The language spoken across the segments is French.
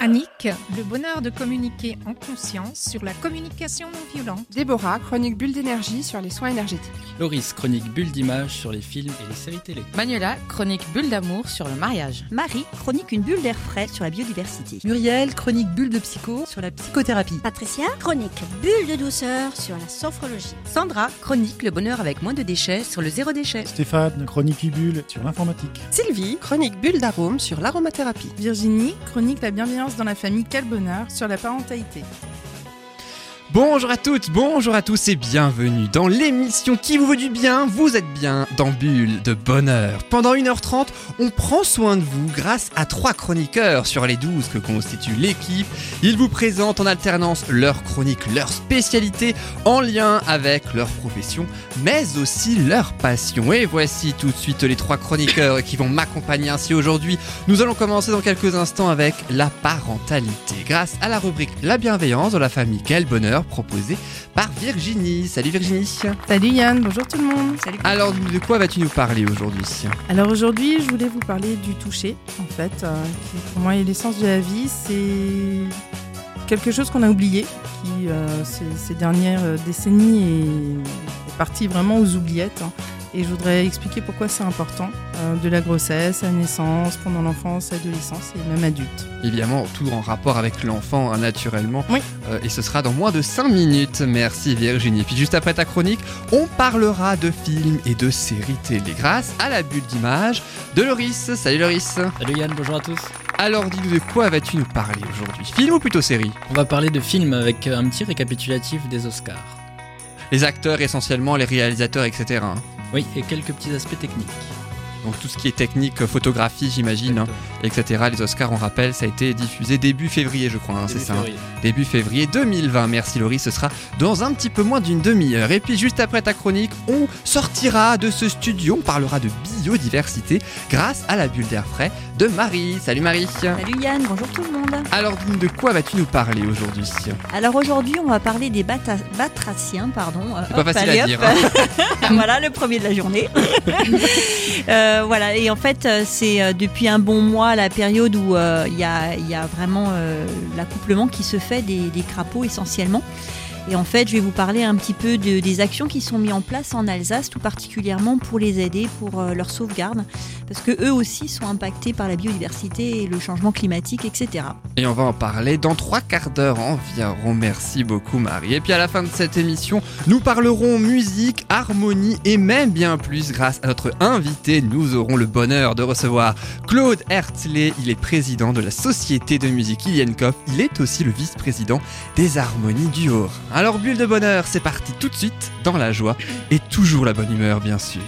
Annick, le bonheur de communiquer en conscience sur la communication non violente. Déborah, chronique bulle d'énergie sur les soins énergétiques. Loris, chronique bulle d'image sur les films et les séries télé. Manuela, chronique bulle d'amour sur le mariage. Marie, chronique une bulle d'air frais sur la biodiversité. Muriel, chronique bulle de psycho sur la psychothérapie. Patricia, chronique bulle de douceur sur la sophrologie. Sandra, chronique le bonheur avec moins de déchets sur le zéro déchet. Stéphane, chronique bulle sur l'informatique. Sylvie, chronique bulle d'arôme sur l'aromathérapie. Virginie, chronique la bienveillance dans la famille Quel bonheur sur la parentalité. Bonjour à toutes, bonjour à tous et bienvenue dans l'émission qui vous veut du bien. Vous êtes bien dans Bulle de Bonheur. Pendant 1h30, on prend soin de vous grâce à trois chroniqueurs sur les 12 que constitue l'équipe. Ils vous présentent en alternance leurs chroniques, leurs spécialités en lien avec leur profession, mais aussi leur passion. Et voici tout de suite les trois chroniqueurs qui vont m'accompagner ainsi aujourd'hui. Nous allons commencer dans quelques instants avec la parentalité. Grâce à la rubrique La bienveillance de la famille Quel bonheur proposé par Virginie. Salut Virginie. Salut Yann, bonjour tout le monde. Salut. Alors de quoi vas-tu nous parler aujourd'hui? Alors aujourd'hui je voulais vous parler du toucher en fait, euh, qui pour moi est l'essence de la vie. C'est quelque chose qu'on a oublié, qui euh, ces, dernières euh, décennies est, est, parti vraiment aux oubliettes. Hein. Et je voudrais expliquer pourquoi c'est important euh, de la grossesse, à la naissance, pendant l'enfance, l'adolescence et même adulte. Évidemment, tout en rapport avec l'enfant, hein, naturellement. Oui. Euh, et ce sera dans moins de 5 minutes. Merci Virginie. Et puis juste après ta chronique, on parlera de films et de séries télé grâce à la bulle d'image de Loris. Salut Loris. Salut Yann, bonjour à tous. Alors dis-nous de quoi vas-tu nous parler aujourd'hui? Film ou plutôt série? On va parler de films avec un petit récapitulatif des Oscars. Les acteurs essentiellement, les réalisateurs, etc. Oui, et quelques petits aspects techniques. Donc tout ce qui est technique, photographie, j'imagine, hein, etc. Les Oscars, on rappelle, ça a été diffusé début février, je crois, hein, c'est ça. Hein. Début février 2020. Merci Laurie, ce sera dans un petit peu moins d'une demi-heure. Et puis juste après ta chronique, on sortira de ce studio, on parlera de biodiversité grâce à la bulle d'air frais de Marie. Salut Marie. Salut Yann, bonjour tout le monde. Alors de quoi vas-tu nous parler aujourd'hui? Alors aujourd'hui, on va parler des batraciens, pardon. C'est pas facile à dire. voilà, le premier de la journée. euh, voilà, et en fait, euh, c'est euh, depuis un bon mois la période où euh, il y, a, y, a, vraiment l'accouplement qui se fait des, des crapauds essentiellement. Et en fait, je vais vous parler un petit peu de, des actions qui sont mises en place en Alsace, tout particulièrement pour les aider, pour euh, leur sauvegarde, parce que eux aussi sont impactés par la biodiversité et le changement climatique, etc. Et on va en parler dans trois quarts d'heure environ. Merci beaucoup Marie. Et puis à la fin de cette émission, nous parlerons musique, harmonie et même bien plus grâce à notre invité. Nous aurons le bonheur de recevoir Claude Herzley. Il est président de la Société de musique Ilienkopf. Il est aussi le vice-président des harmonies du Haut. Alors bulle de bonheur, c'est parti tout de suite dans la joie et toujours la bonne humeur bien sûr.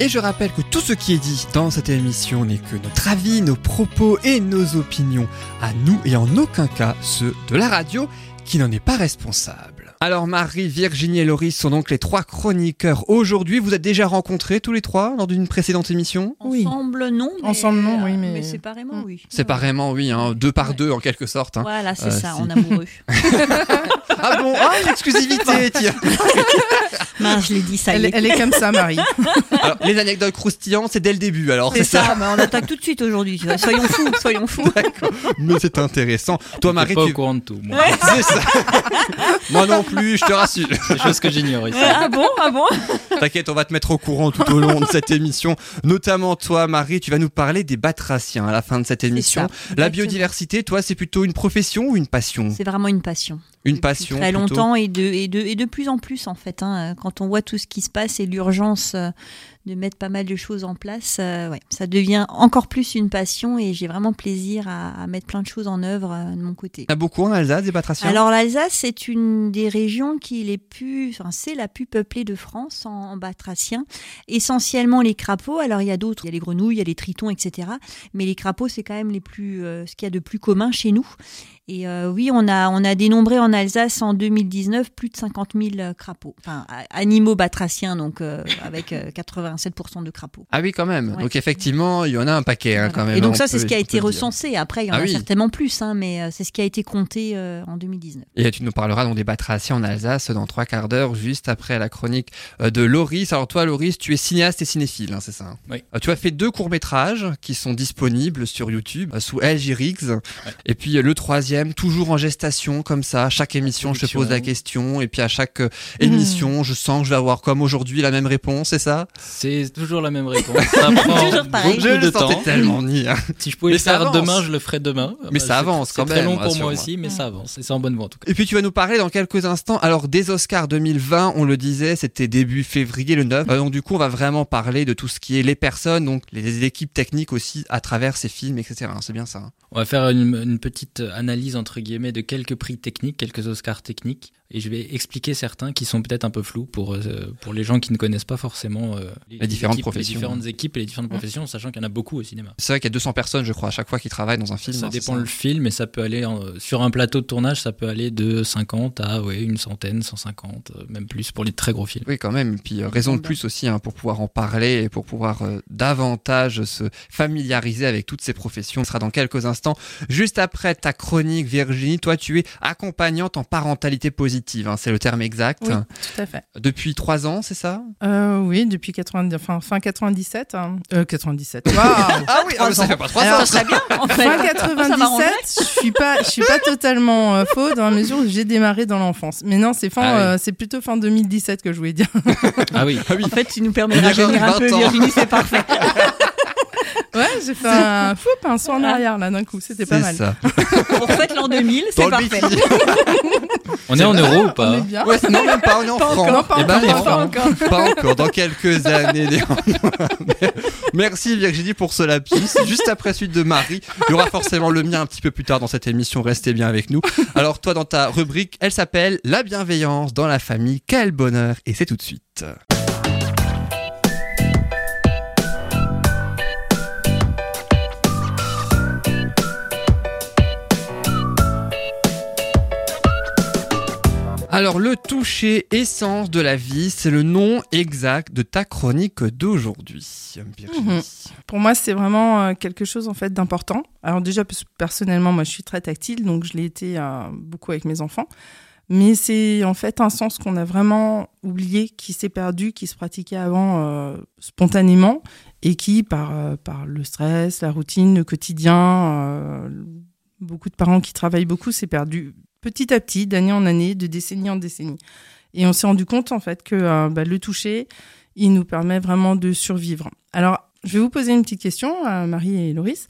Et je rappelle que tout ce qui est dit dans cette émission n'est que notre avis, nos propos et nos opinions à nous et en aucun cas ceux de la radio qui n'en est pas responsable. Alors Marie, Virginie et Loris sont donc les trois chroniqueurs aujourd'hui. Vous êtes déjà rencontrés tous les trois lors d'une précédente émission? Oui. Ensemble non. Mais Ensemble non, oui, mais, mais séparément oui. Séparément oui, hein, deux par deux en quelque sorte. Hein. Voilà, c'est euh, ça, si. en amoureux. ah bon, ah l'exclusivité, tiens. Non, je l'ai dit, ça elle, est. Elle est comme ça, Marie. Alors, les anecdotes croustillantes, c'est dès le début, alors c'est ça. ça mais on attaque tout de suite aujourd'hui. Soyons fous, soyons fous. D'accord, mais c'est intéressant. Toi, Marie, pas tu... au courant de tout. Moi, ouais. c'est ça. moi non plus, je te rassure. C'est des choses que j'ignore ici. Ah bon, ah bon? T'inquiète, on va te mettre au courant tout au long de cette émission. Notamment toi, Marie, tu vas nous parler des batraciens à la fin de cette émission. Ça, la biodiversité, toi, c'est plutôt une profession ou une passion? C'est vraiment une passion. Une passion. Très plutôt. longtemps et de, et, de, et de plus en plus en fait. Hein, quand on voit tout ce qui se passe et l'urgence de mettre pas mal de choses en place, euh, ouais, ça devient encore plus une passion et j'ai vraiment plaisir à, à, mettre plein de choses en œuvre euh, de mon côté. T'as beaucoup en Alsace des batraciens Alors l'Alsace c'est une des régions qui est les plus, enfin c'est la plus peuplée de France en, en batraciens. Essentiellement les crapauds. Alors il y a d'autres, il y a les grenouilles, il y a les tritons, etc. Mais les crapauds c'est quand même les plus, euh, ce qu'il y a de plus commun chez nous. Et euh, oui, on a, on a dénombré en Alsace en 2019 plus de 50 000 crapauds, enfin animaux batraciens, donc euh, avec 87% de crapauds. Ah oui, quand même. Donc effectivement, il y en a un paquet hein, quand même. Et donc on ça, c'est ce qui a été recensé. Après, il y en Ah a oui. certainement plus, hein, mais euh, c'est ce qui a été compté euh, en 2019. Et tu nous parleras donc des batraciens en Alsace dans trois quarts d'heure, juste après la chronique euh, de Loris. Alors toi, Loris, tu es cinéaste et cinéphile, hein, c'est ça hein? Oui. Euh, Tu as fait deux courts-métrages qui sont disponibles sur YouTube euh, sous LG Riggs. Et puis euh, le troisième, toujours en gestation, comme ça. Chaque émission, je te pose la question. Et puis à chaque euh, émission, je sens que je vais avoir comme aujourd'hui la même réponse, c'est ça? C'est toujours la même réponse. Ça prend Toujours pareil. beaucoup Je de le sentais temps. tellement ni. hein. Si je pouvais Mais le ça faire demain, je le ferai demain. Mais Bah, ça avance quand C'est très même, long pour moi aussi, mais ça avance. Et c'est en bonne voie en tout cas. Et puis tu vas nous parler dans quelques instants. Alors des Oscars 2020, on le disait, c'était début février le 9. Euh, donc du coup, on va vraiment parler de tout ce qui est les personnes, donc les équipes techniques aussi à travers ces films, etc. C'est bien ça. hein. On va faire une, une petite analyse entre guillemets de quelques prix techniques, quelques Oscars techniques, et je vais expliquer certains qui sont peut-être un peu flous pour euh, pour les gens qui ne connaissent pas forcément euh, Les différentes équipes, professions. les différentes équipes et les différentes professions, sachant qu'il y en a beaucoup au cinéma. C'est vrai qu'il y a 200 personnes, je crois, à chaque fois qui travaillent dans un film. Ça hein, dépend le film, mais ça peut aller en- sur un plateau de tournage, ça peut aller de 50 à ouais, une centaine, 150, euh, même plus pour les très gros films. Oui, quand même. Et puis, euh, raison de plus aussi hein, pour pouvoir en parler et pour pouvoir davantage se familiariser avec toutes ces professions. Ce sera dans quelques instants. Juste après ta chronique, Virginie, toi, tu es accompagnante en parentalité positive. hein, c'est le terme exact. Oui, tout à fait. Depuis trois ans, c'est ça? Euh, oui, depuis 90, enfin, fin 97. hein. Euh, 97. Ah oui, ah, ça fait pas trois Alors, ans. Ça serait bien, en fait. Fin Ça m'arrangerait. 97, je suis pas, je suis pas totalement euh, faux dans la mesure où j'ai démarré dans l'enfance. Mais non, c'est fin, Ah oui. euh, c'est plutôt fin 2017 que je voulais dire. Ah oui. En fait, tu nous permets de un peu, 20 ans. Virginie, c'est parfait. Ouais, j'ai fait un fou, un saut en arrière là d'un coup, c'était pas C'est mal. ça. Pour fête l'an 2000, Dans c'est parfait. On est en euros ou pas On est bien. Ouais, non, même pas, on est en Pas francs. encore, pas Eh ben, encore, non, pas encore. Pas encore, dans quelques années. Merci Virginie pour ce lapsus. Juste après suite de Marie, il y aura forcément le mien un petit peu plus tard dans cette émission. Restez bien avec nous. Alors toi, dans ta rubrique, elle s'appelle La bienveillance dans la famille. Quel bonheur Et c'est tout de suite. Alors, le toucher essence de la vie, c'est le nom exact de ta chronique d'aujourd'hui. Mhm. Pour moi, c'est vraiment euh, quelque chose en fait d'important. Alors déjà, personnellement, moi, je suis très tactile, donc je l'ai été euh, beaucoup avec mes enfants. Mais c'est en fait un sens qu'on a vraiment oublié, qui s'est perdu, qui se pratiquait avant euh, spontanément et qui, par, par le stress, la routine, le quotidien, beaucoup de parents qui travaillent beaucoup, s'est perdu petit à petit, d'année en année, de décennie en décennie. Et on s'est rendu compte en fait que euh, bah, le toucher, il nous permet vraiment de survivre. Alors, je vais vous poser une petite question à Marie et Loris.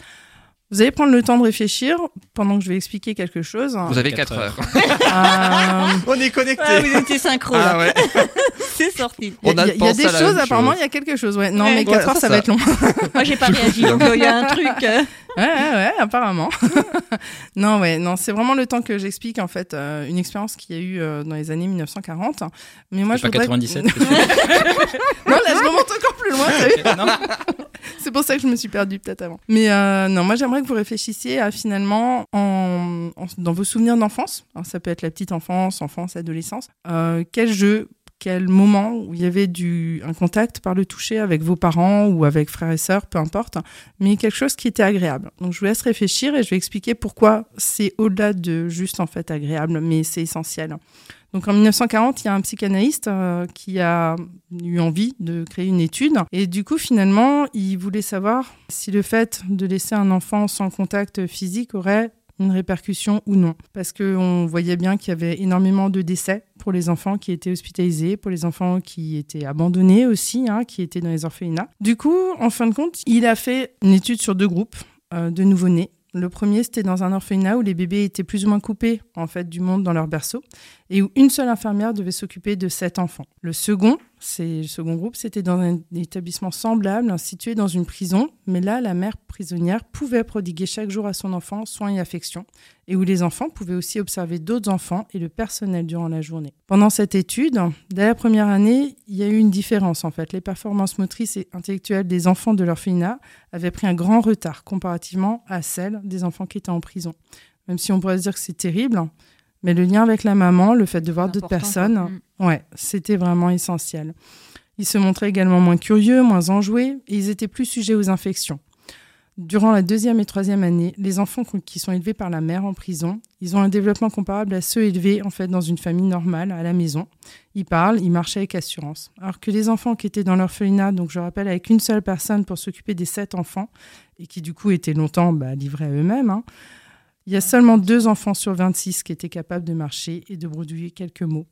Vous allez prendre le temps de réfléchir pendant que je vais expliquer quelque chose. Vous avez Quatre 4 heures. Euh, On est connectés. Ah, vous étiez synchro. Ah ouais. C'est sorti. Il y, a a- il y a pensé des choses, apparemment, chose. il y a quelque chose. Ouais. Non, Ouais. mais 4 Ouais, heures, ça, ça, va être long. Moi, j'ai pas réagi, donc euh, il y a un truc. Ouais, ouais, apparemment. non, ouais, non, c'est vraiment le temps que j'explique, en fait, euh, une expérience qu'il y a eu euh, dans les années 1940. Mais moi, je pas voudrais... 97 que tu- non, là, je remonte encore plus loin. C'est pour ça que je me suis perdue peut-être avant. Mais euh, non, moi j'aimerais que vous réfléchissiez à finalement, en, en- dans vos souvenirs d'enfance, ça peut être la petite enfance, enfance, adolescence, quel jeu, quel moment où il y avait du, un contact par le toucher avec vos parents ou avec frères et sœurs, peu importe, mais quelque chose qui était agréable. Donc je vous laisse réfléchir et je vais expliquer pourquoi c'est au-delà de juste en fait agréable, mais c'est essentiel. Donc en 1940, il y a un psychanalyste euh, qui a eu envie de créer une étude. Et du coup, finalement, il voulait savoir si le fait de laisser un enfant sans contact physique aurait une répercussion ou non. Parce qu'on voyait bien qu'il y avait énormément de décès pour les enfants qui étaient hospitalisés, pour les enfants qui étaient abandonnés aussi, hein, qui étaient dans les orphelinats. Du coup, en fin de compte, il a fait une étude sur deux groupes euh, de nouveau-nés. Le premier, c'était dans un orphelinat où les bébés étaient plus ou moins coupés en fait du monde dans leur berceau et où une seule infirmière devait s'occuper de sept enfants. Le second, c'est le second groupe, c'était dans un établissement semblable situé dans une prison, mais là, la mère prisonnière pouvait prodiguer chaque jour à son enfant soins et affection, et où les enfants pouvaient aussi observer d'autres enfants et le personnel durant la journée. Pendant cette étude, dès la première année, il y a eu une différence en fait. Les performances motrices et intellectuelles des enfants de l'orphelinat avaient pris un grand retard comparativement à celles des enfants qui étaient en prison. même si on pourrait se dire que c'est terrible. Mais le lien avec la maman, le fait de voir d'autres personnes, mm. ouais, c'était vraiment essentiel. Ils se montraient également moins curieux, moins enjoués, et ils étaient plus sujets aux infections. Durant la deuxième et troisième année, les enfants qui sont élevés par la mère en prison, ils ont un développement comparable à ceux élevés en fait dans une famille normale à la maison. Ils parlent, ils marchent avec assurance. Alors que les enfants qui étaient dans l'orphelinat, donc je rappelle avec une seule personne pour s'occuper des sept enfants et qui du coup étaient longtemps bah, livrés à eux-mêmes, hein, il y a seulement deux enfants sur 26 qui étaient capables de marcher et de bredouiller quelques mots.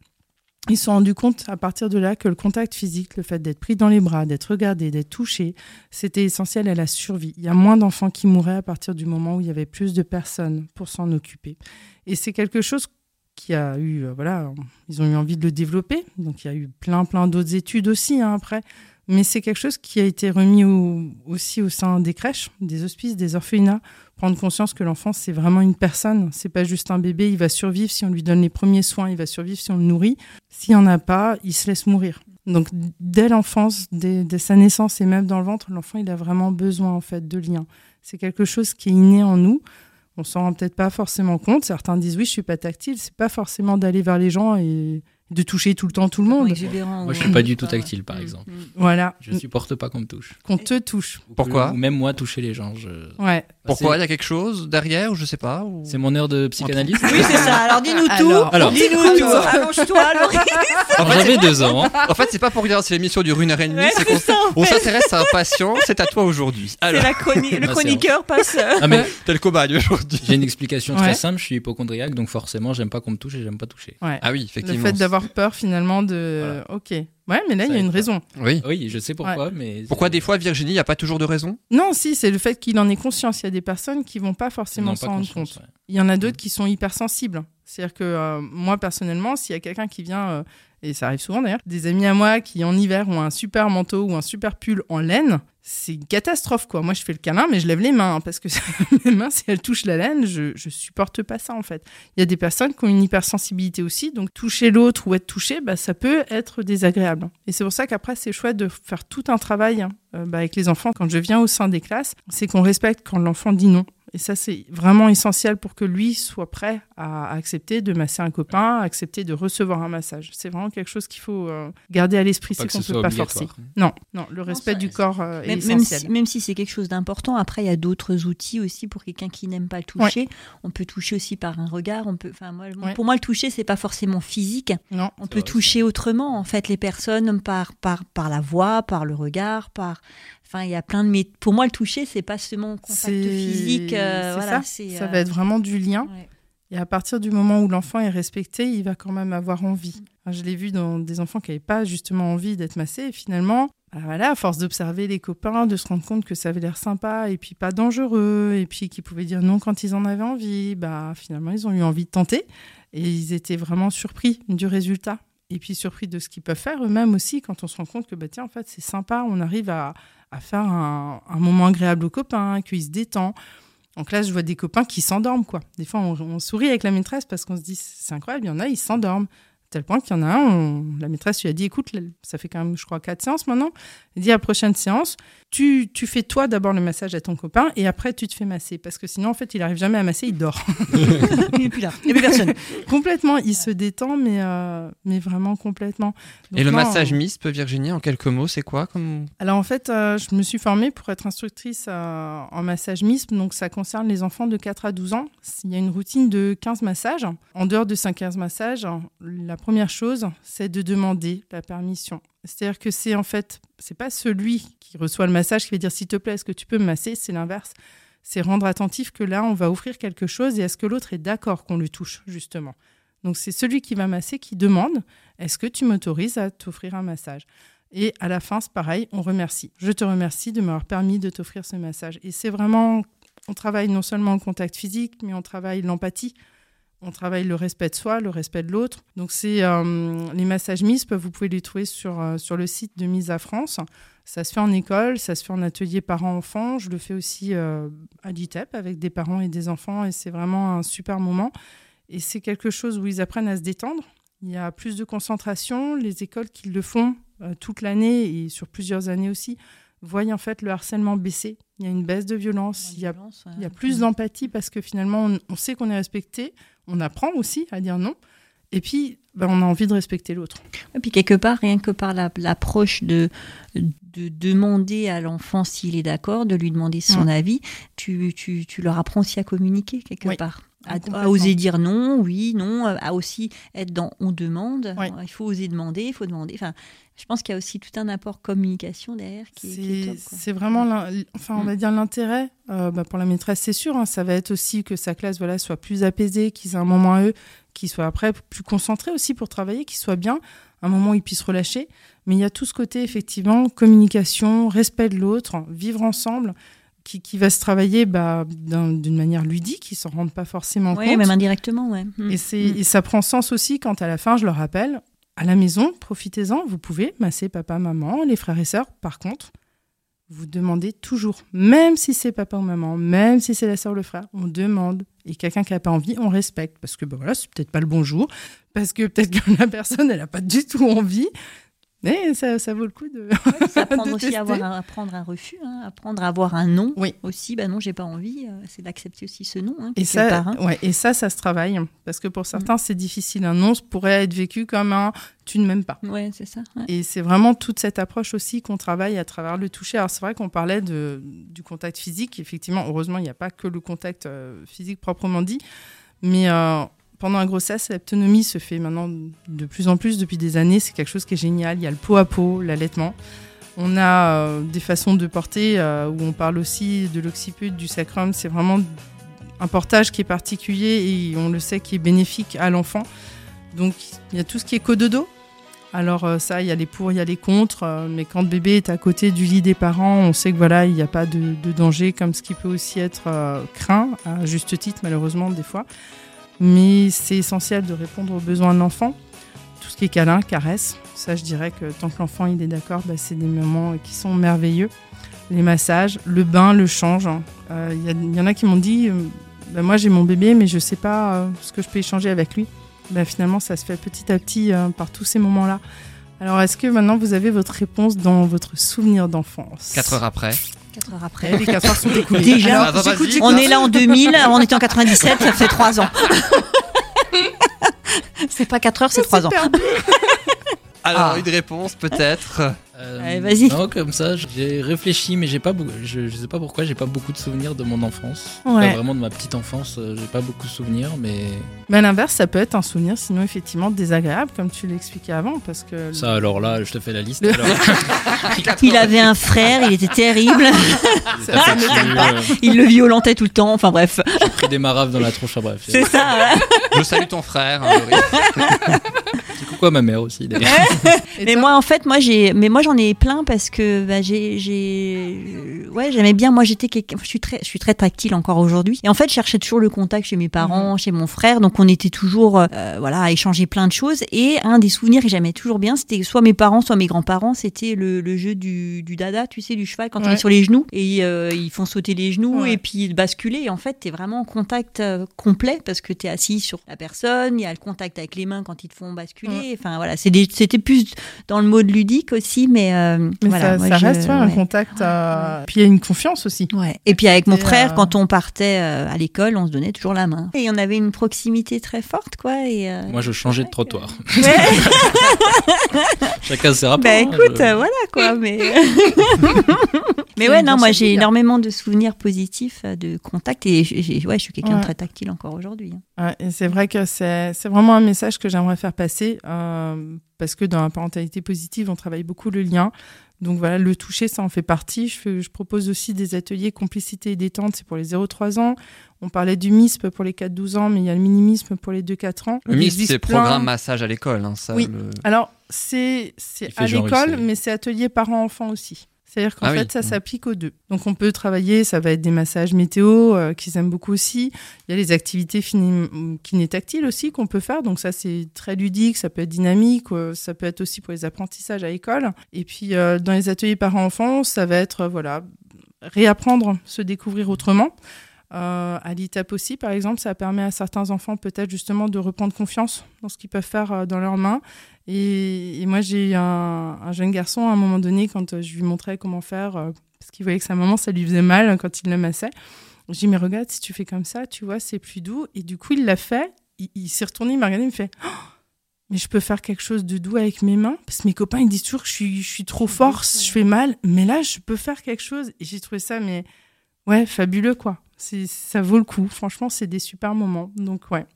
Ils se sont rendus compte à partir de là que le contact physique, le fait d'être pris dans les bras, d'être regardé, d'être touché, c'était essentiel à la survie. Il y a moins d'enfants qui mouraient à partir du moment où il y avait plus de personnes pour s'en occuper. Et c'est quelque chose qui a eu, euh, voilà, ils ont eu envie de le développer. Donc il y a eu plein, plein d'autres études aussi hein, après. Mais c'est quelque chose qui a été remis aussi au sein des crèches, des hospices, des orphelinats, prendre conscience que l'enfant c'est vraiment une personne, c'est pas juste un bébé, il va survivre si on lui donne les premiers soins, il va survivre si on le nourrit. S'il n'y en a pas, il se laisse mourir. Donc dès l'enfance, dès, sa naissance et même dans le ventre, l'enfant il a vraiment besoin en fait de liens. C'est quelque chose qui est inné en nous. On s'en rend peut-être pas forcément compte. Certains disent oui, je suis pas tactile. C'est pas forcément d'aller vers les gens et de toucher tout le temps tout le monde. Moi, je suis pas du tout tactile, par exemple. Voilà. Je supporte pas qu'on me touche. Qu'on te touche. Pourquoi Ou même moi toucher les gens. Je... Ouais. Pourquoi Il y a quelque chose derrière ou je sais pas C'est mon heure de psychanalyse. oui, c'est ça. Alors dis-nous tout. Alors, dis-nous tout. Allonge-toi, En J'avais deux ans. En fait, c'est pas pour dire c'est l'émission du une heure et demie. c'est qu'on s'intéresse à un patient. C'est à toi aujourd'hui. C'est la chronique. Le chroniqueur passe. Ah mais tel cobaye aujourd'hui. J'ai une explication très simple. Je suis hypochondriaque, donc forcément, j'aime pas qu'on me touche et j'aime pas toucher. Ah oui, effectivement. Le fait d'avoir peur finalement de. Ok. Ouais, mais là, il y a une raison. Oui. Oui, je sais pourquoi, mais. Pourquoi des fois, Virginie, il n'y a pas toujours de raison? Non, si, c'est le fait qu'il en ait conscience. Il y a des personnes qui vont pas forcément s'en rendre compte. Il y en a d'autres mm. qui sont hypersensibles. C'est-à-dire que euh, moi, personnellement, s'il y a quelqu'un qui vient, euh, et ça arrive souvent d'ailleurs, des amis à moi qui en hiver ont un super manteau ou un super pull en laine, c'est une catastrophe quoi. Moi je fais le câlin mais je lève les mains hein, parce que mes mains si elles touchent la laine, je, je supporte pas ça en fait. Il y a des personnes qui ont une hypersensibilité aussi donc toucher l'autre ou être touché, bah, ça peut être désagréable. Et c'est pour ça qu'après c'est chouette de faire tout un travail hein, euh, bah, avec les enfants quand je viens au sein des classes, c'est qu'on respecte quand l'enfant dit non. Et ça, c'est vraiment essentiel pour que lui soit prêt à accepter de masser un copain, à accepter de recevoir un massage. C'est vraiment quelque chose qu'il faut euh, garder à l'esprit, c'est qu'on ne peut pas forcer. Non, non, le respect du corps euh, est essentiel. Même si, c'est quelque chose d'important, après, il y a d'autres outils aussi pour quelqu'un qui n'aime pas le toucher. On peut toucher aussi par un regard. On peut, moi, Pour moi, le toucher, c'est pas forcément physique. Non, on peut toucher autrement, en fait, les personnes par, par, par la voix, par le regard, par Enfin, il y a plein de. Mais pour moi, le toucher, c'est pas seulement contact physique. Euh, voilà, ça. ça va être vraiment du lien. Et à partir du moment où l'enfant est respecté, il va quand même avoir envie. je l'ai vu dans des enfants qui n'avaient pas justement envie d'être massés. Et finalement, bah voilà, à force d'observer les copains, de se rendre compte que ça avait l'air sympa et puis pas dangereux, et puis qu'ils pouvaient dire non quand ils en avaient envie, bah finalement, ils ont eu envie de tenter. Et ils étaient vraiment surpris du résultat. Et puis surpris de ce qu'ils peuvent faire eux-mêmes aussi quand on se rend compte que bah, tiens, en fait, c'est sympa, on arrive à, à faire un, moment agréable aux copains, qu'ils se détendent. En classe, je vois des copains qui s'endorment, quoi. Des fois, on, sourit avec la maîtresse parce qu'on se dit, c'est incroyable, il y en a, ils s'endorment tel point qu'il y en a un, la maîtresse lui a dit écoute, ça fait quand même, je crois, quatre séances maintenant. Elle dit à la prochaine séance, tu, tu fais toi d'abord le massage à ton copain et après tu te fais masser. Parce que sinon, en fait, il arrive jamais à masser, il dort. il n'est plus là, il n'y a plus personne. complètement, il se détend, mais, euh, mais vraiment complètement. et le massage MISP, Virginie, en quelques mots, c'est quoi comme... Alors en fait, euh, je me suis formée pour être instructrice euh, en massage MISP, donc ça concerne les enfants de 4 à 12 ans. Il y a une routine de 15 massages. En dehors de ces 15 massages, la la première chose, c'est de demander la permission. C'est-à-dire que c'est en fait, c'est pas celui qui reçoit le massage qui va dire s'il te plaît, est-ce que tu peux me masser? C'est l'inverse. C'est rendre attentif que là, on va offrir quelque chose et est-ce que l'autre est d'accord qu'on le touche, justement? Donc c'est celui qui va masser qui demande est-ce que tu m'autorises à t'offrir un massage? Et à la fin, c'est pareil, on remercie. Je te remercie de m'avoir permis de t'offrir ce massage. Et c'est vraiment, on travaille non seulement le contact physique, mais on travaille l'empathie on travaille le respect de soi, le respect de l'autre. Donc, c'est euh, les massages MISP, vous pouvez les trouver sur, euh, sur le site de Mise à France. Ça se fait en école, ça se fait en atelier parents-enfants. Je le fais aussi euh, à l'ITEP avec des parents et des enfants et c'est vraiment un super moment. Et c'est quelque chose où ils apprennent à se détendre. Il y a plus de concentration. Les écoles qui le font toute l'année et sur plusieurs années aussi voient en fait le harcèlement baisser. Il y a une baisse de violence, il y a, il y a plus d'empathie parce que finalement on, on sait qu'on est respecté, on apprend aussi à dire non. Et puis, ben, on a envie de respecter l'autre. Et puis quelque part, rien que par l'approche de, de demander à l'enfant s'il est d'accord, de lui demander son avis, tu, tu, tu leur apprends aussi à communiquer quelque Oui. part. Ah, À, oser dire non, oui, non, à aussi être dans on demande. Oui. Il faut oser demander, il faut demander. Enfin, je pense qu'il y a aussi tout un apport communication derrière qui, est- est C'est vraiment, enfin, on Mm. va dire l'intérêt euh, bah, pour la maîtresse, c'est sûr. hein, ça va être aussi que sa classe, voilà, soit plus apaisée, qu'ils aient un moment à eux, qu'ils soient après plus concentrés aussi pour travailler, qu'ils soient bien, un moment où ils puissent relâcher. Mais il y a tout ce côté effectivement communication, respect de l'autre, vivre ensemble, qui, qui va se travailler bah, d'un- d'une manière ludique, ils s'en rendent pas forcément Ouais, compte. même indirectement, ouais. Mm. Et, c'est- et ça prend sens aussi quand à la fin, je le rappelle, à la maison, profitez-en, vous pouvez masser papa, maman, les frères et sœurs. Par contre, vous demandez toujours, même si c'est papa ou maman, même si c'est la sœur ou le frère, on demande. Et quelqu'un qui n'a pas envie, on respecte. Parce que bah voilà, c'est peut-être pas le bon jour, parce que peut-être que la personne, elle n'a pas du tout envie. Mais ça, ça vaut le coup de. Apprendre de aussi à, avoir apprendre un refus, hein, apprendre à avoir un non Oui. aussi. Bah non, j'ai pas envie. euh, c'est d'accepter aussi ce non. hein, Et ça, part, hein. ouais, et ça, ça se travaille. Parce que pour certains, c'est difficile. Un non pourrait être vécu comme un tu ne m'aimes pas. Ouais, c'est ça. ouais. Et c'est vraiment toute cette approche aussi qu'on travaille à travers le toucher. Alors c'est vrai qu'on parlait de, du contact physique. Effectivement, heureusement, il n'y a pas que le contact euh, physique proprement dit. Mais euh, pendant la grossesse, l'autonomie se fait maintenant de plus en plus depuis des années. C'est quelque chose qui est génial. Il y a le pot à pot, l'allaitement. On a euh, des façons de porter euh, où on parle aussi de l'occiput, du sacrum. C'est vraiment un portage qui est particulier et on le sait qui est bénéfique à l'enfant. Donc il y a tout ce qui est cododo. Alors euh, ça, il y a les pour, il y a les contre, mais quand le bébé est à côté du lit des parents, on sait que voilà, il n'y a pas de, danger, comme ce qui peut aussi être craint, à juste titre malheureusement des fois. Mais c'est essentiel de répondre aux besoins de l'enfant. Tout ce qui est câlin, caresse, ça je dirais que tant que l'enfant il est d'accord, bah, c'est des moments qui sont merveilleux. Les massages, le bain, le change. hein. Euh, Il y, il en a qui m'ont dit, euh, bah, moi j'ai mon bébé, mais je sais pas euh, ce que je peux échanger avec lui. Bah, finalement, ça se fait petit à petit euh, par tous ces moments-là. Alors, est-ce que maintenant vous avez votre réponse dans votre souvenir d'enfance? 4 heures après. 4 heures après. Les 4 heures sont écoulées. Déjà, Alors, attends, vas-y. on est là en 2000, on était en 97, ça fait 3 ans. c'est pas 4 heures, c'est 3 ans. Alors, Ah. une réponse peut-être. Euh, Allez, vas-y. Non, comme ça, j'ai réfléchi, mais j'ai pas. Je, je sais pas pourquoi, j'ai pas beaucoup de souvenirs de mon enfance. Ouais. Vraiment de ma petite enfance, euh, j'ai pas beaucoup de souvenirs, mais Mais à l'inverse, ça peut être un souvenir, sinon effectivement désagréable, comme tu l'expliquais avant, parce que. ça, alors là, je te fais la liste. Le- alors. Il avait un frère, il était terrible, Ça m'étonne pas. il le violentait tout le temps, enfin bref. J'ai pris des maraves dans la tronche, bref. C'est ça. ouais. Je salue ton frère. hein, À ma mère aussi, d'ailleurs. Mais moi, en fait, moi, j'ai, mais moi, j'en ai plein parce que bah, j'ai, j'ai, ouais, j'aimais bien. Moi, j'étais, quelqu'un- je suis très, je suis très tactile encore aujourd'hui. Et en fait, je cherchais toujours le contact chez mes parents, chez mon frère. Donc, on était toujours, euh, voilà, à échanger plein de choses. Et un des souvenirs que j'aimais toujours bien, c'était soit mes parents, soit mes grands-parents. C'était le, le jeu du, du dada, tu sais, du cheval quand on Ouais. est sur les genoux et euh, ils font sauter les genoux Ouais. et puis basculer. Et en fait, t'es vraiment en contact euh, complet parce que t'es assis sur la personne. Il y a le contact avec les mains quand ils te font basculer. Enfin, voilà, c'était plus dans le mode ludique aussi, mais, euh, Mais voilà, ça, moi, ça je- reste ouais, un ouais. contact. euh, Puis il y a une confiance aussi. Ouais. Et puis avec mon Et, frère, euh, quand on partait euh, à l'école, on se donnait toujours la main. Et on avait une proximité très forte, quoi. Et, euh, Moi, je changeais de trottoir. ouais. Chacun ses rapports. bah hein, écoute, je- euh, voilà quoi. Mais, mais ouais, non, moi j'ai chose. énormément de souvenirs positifs euh, de contact et ouais, je suis quelqu'un Ouais. de très tactile encore aujourd'hui. hein. Ouais, et c'est vrai que c'est c'est vraiment un message que j'aimerais faire passer euh, parce que dans la parentalité positive, on travaille beaucoup le lien. Donc voilà, le toucher, ça en fait partie. Je, propose aussi des ateliers complicité et détente, c'est pour les 0-3 ans. On parlait du MISP pour les 4-12 ans, mais il y a le minimisme pour les 2-4 ans. Le Il MIS, existe c'est programme massage à l'école. Hein, ça, Oui. le- Alors, c'est à l'école, mais c'est atelier parents-enfants aussi. C'est-à-dire qu'en Ah oui. fait, ça Mm. s'applique aux deux. Donc, on peut travailler, ça va être des massages météo euh, qu'ils aiment beaucoup aussi. Il y a les activités kinésitactiles aussi qu'on peut faire. Donc, ça, c'est très ludique, ça peut être dynamique, euh, ça peut être aussi pour les apprentissages à l'école. Et puis, euh, dans les ateliers parents-enfants, ça va être, voilà, réapprendre, se découvrir autrement. Euh, à l'ITAP aussi, par exemple, ça permet à certains enfants peut-être justement de reprendre confiance dans ce qu'ils peuvent faire euh, dans leurs mains. Et, moi, j'ai eu un, jeune garçon à un moment donné, quand euh, je lui montrais comment faire, parce qu'il voyait que sa maman, ça lui faisait mal quand il le massait. Je lui ai dit, mais regarde, si tu fais comme ça, tu vois, c'est plus doux. Et du coup, il l'a fait. Il, s'est retourné, il m'a regardé, il me fait, oh, mais je peux faire quelque chose de doux avec mes mains? Parce que mes copains ils disent toujours que je suis, je suis trop force, je fais mal, mais là je peux faire quelque chose et j'ai trouvé ça mais ouais fabuleux quoi ça vaut le coup. Franchement, c'est des super moments. Donc, ouais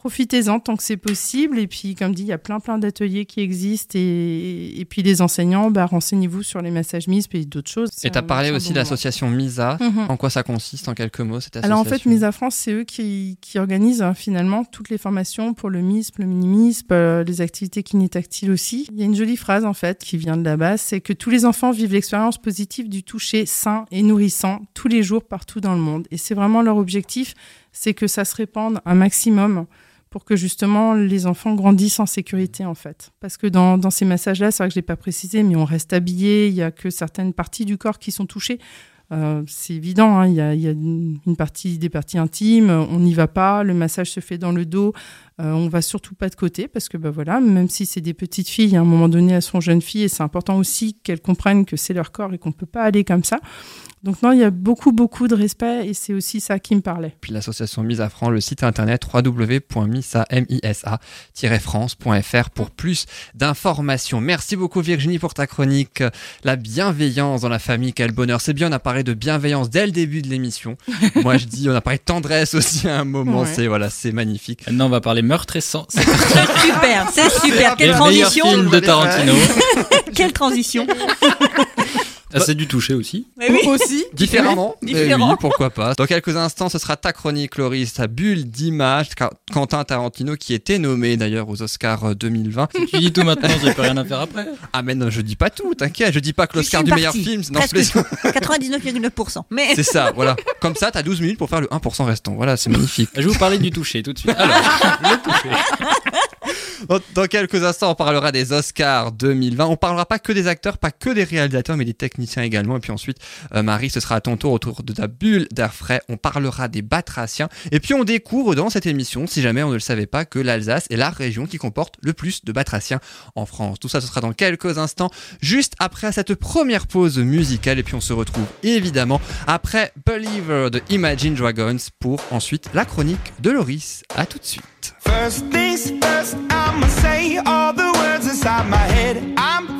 profitez-en tant que c'est possible. Et puis, comme dit, il y a plein, plein d'ateliers qui existent. Et, et puis, les enseignants, bah, renseignez-vous sur les massages MISP et d'autres choses. Et tu as parlé aussi de l'association MISA. Mhm. En quoi ça consiste, en quelques mots, cette association Alors, en fait, MISA France, c'est eux qui, qui organisent hein, finalement toutes les formations pour le MISP, le mini-MISP, euh, les activités kinétactiles aussi. Il y a une jolie phrase, en fait, qui vient de là-bas c'est que tous les enfants vivent l'expérience positive du toucher sain et nourrissant tous les jours partout dans le monde. Et c'est vraiment leur objectif, c'est que ça se répande un maximum pour que justement les enfants grandissent en sécurité en fait. Parce que dans, dans ces massages-là, c'est vrai que je l'ai pas précisé, mais on reste habillé, il y a que certaines parties du corps qui sont touchées. Euh, c'est évident, hein, il y, a, y, a, une partie des parties intimes, on n'y va pas, le massage se fait dans le dos, euh, on va surtout pas de côté parce que bah voilà, même si c'est des petites filles, à un moment donné elles sont jeunes filles et c'est important aussi qu'elles comprennent que c'est leur corps et qu'on peut pas aller comme ça. Donc non, il y a beaucoup, beaucoup de respect et c'est aussi ça qui me parlait. Puis l'association Mise à Franc, le site internet www.misa-france.fr pour plus d'informations. Merci beaucoup Virginie pour ta chronique. La bienveillance dans la famille, quel bonheur. C'est bien, on a parlé de bienveillance dès le début de l'émission. Moi je dis, on a parlé de tendresse aussi à un moment. C'est voilà, c'est magnifique. Maintenant on va parler meurtre et sang. C'est super, c'est super. Quelle transition. Film de Tarantino. Quelle transition. Ah, c'est du toucher aussi. oui. Aussi. Différemment. Différent. oui, pourquoi pas. Dans quelques instants, ce sera ta chronique, Loris, ta bulle d'image. Quentin Tarantino, qui était nommé d'ailleurs aux Oscars 2020. Si tu dis tout maintenant, j'ai pas rien à faire après. Ah, mais non, je dis pas tout, t'inquiète. Je dis pas que l'Oscar du meilleur film. Non, 99,9%. Mais... C'est ça, voilà. Comme ça, t'as 12 minutes pour faire le 1% restant. Voilà, c'est magnifique. Je vais vous parler du toucher tout de suite. Alors, le toucher. Dans quelques instants, on parlera des Oscars 2020. On parlera pas que des acteurs, pas que des réalisateurs, mais des techniciens également. Et puis ensuite, euh, Marie, ce sera à ton tour autour de ta bulle d'air frais. On parlera des batraciens. Et puis on découvre dans cette émission, si jamais on ne le savait pas, que l'Alsace est la région qui comporte le plus de batraciens en France. Tout ça, ce sera dans quelques instants, juste après cette première pause musicale. Et puis on se retrouve évidemment après Believer de Imagine Dragons pour ensuite la chronique de Loris. À tout de suite. I'ma say all the words inside my head. I'm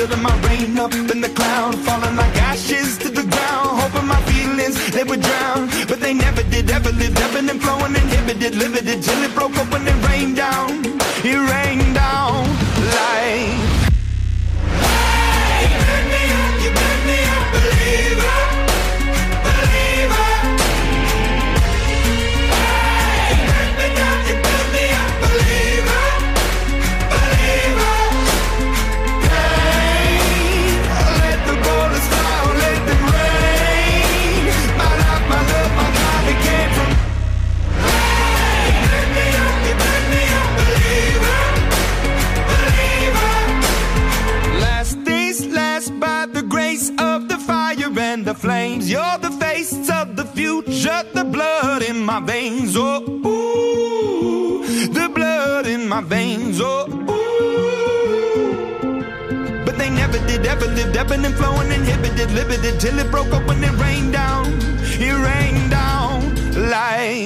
Building my rain up in the cloud, veins, oh, ooh, the blood in my veins, oh, ooh. But they never did, ever lived, ebbing and flowing, inhibited, limited, till it broke when it rained down. It rained down like.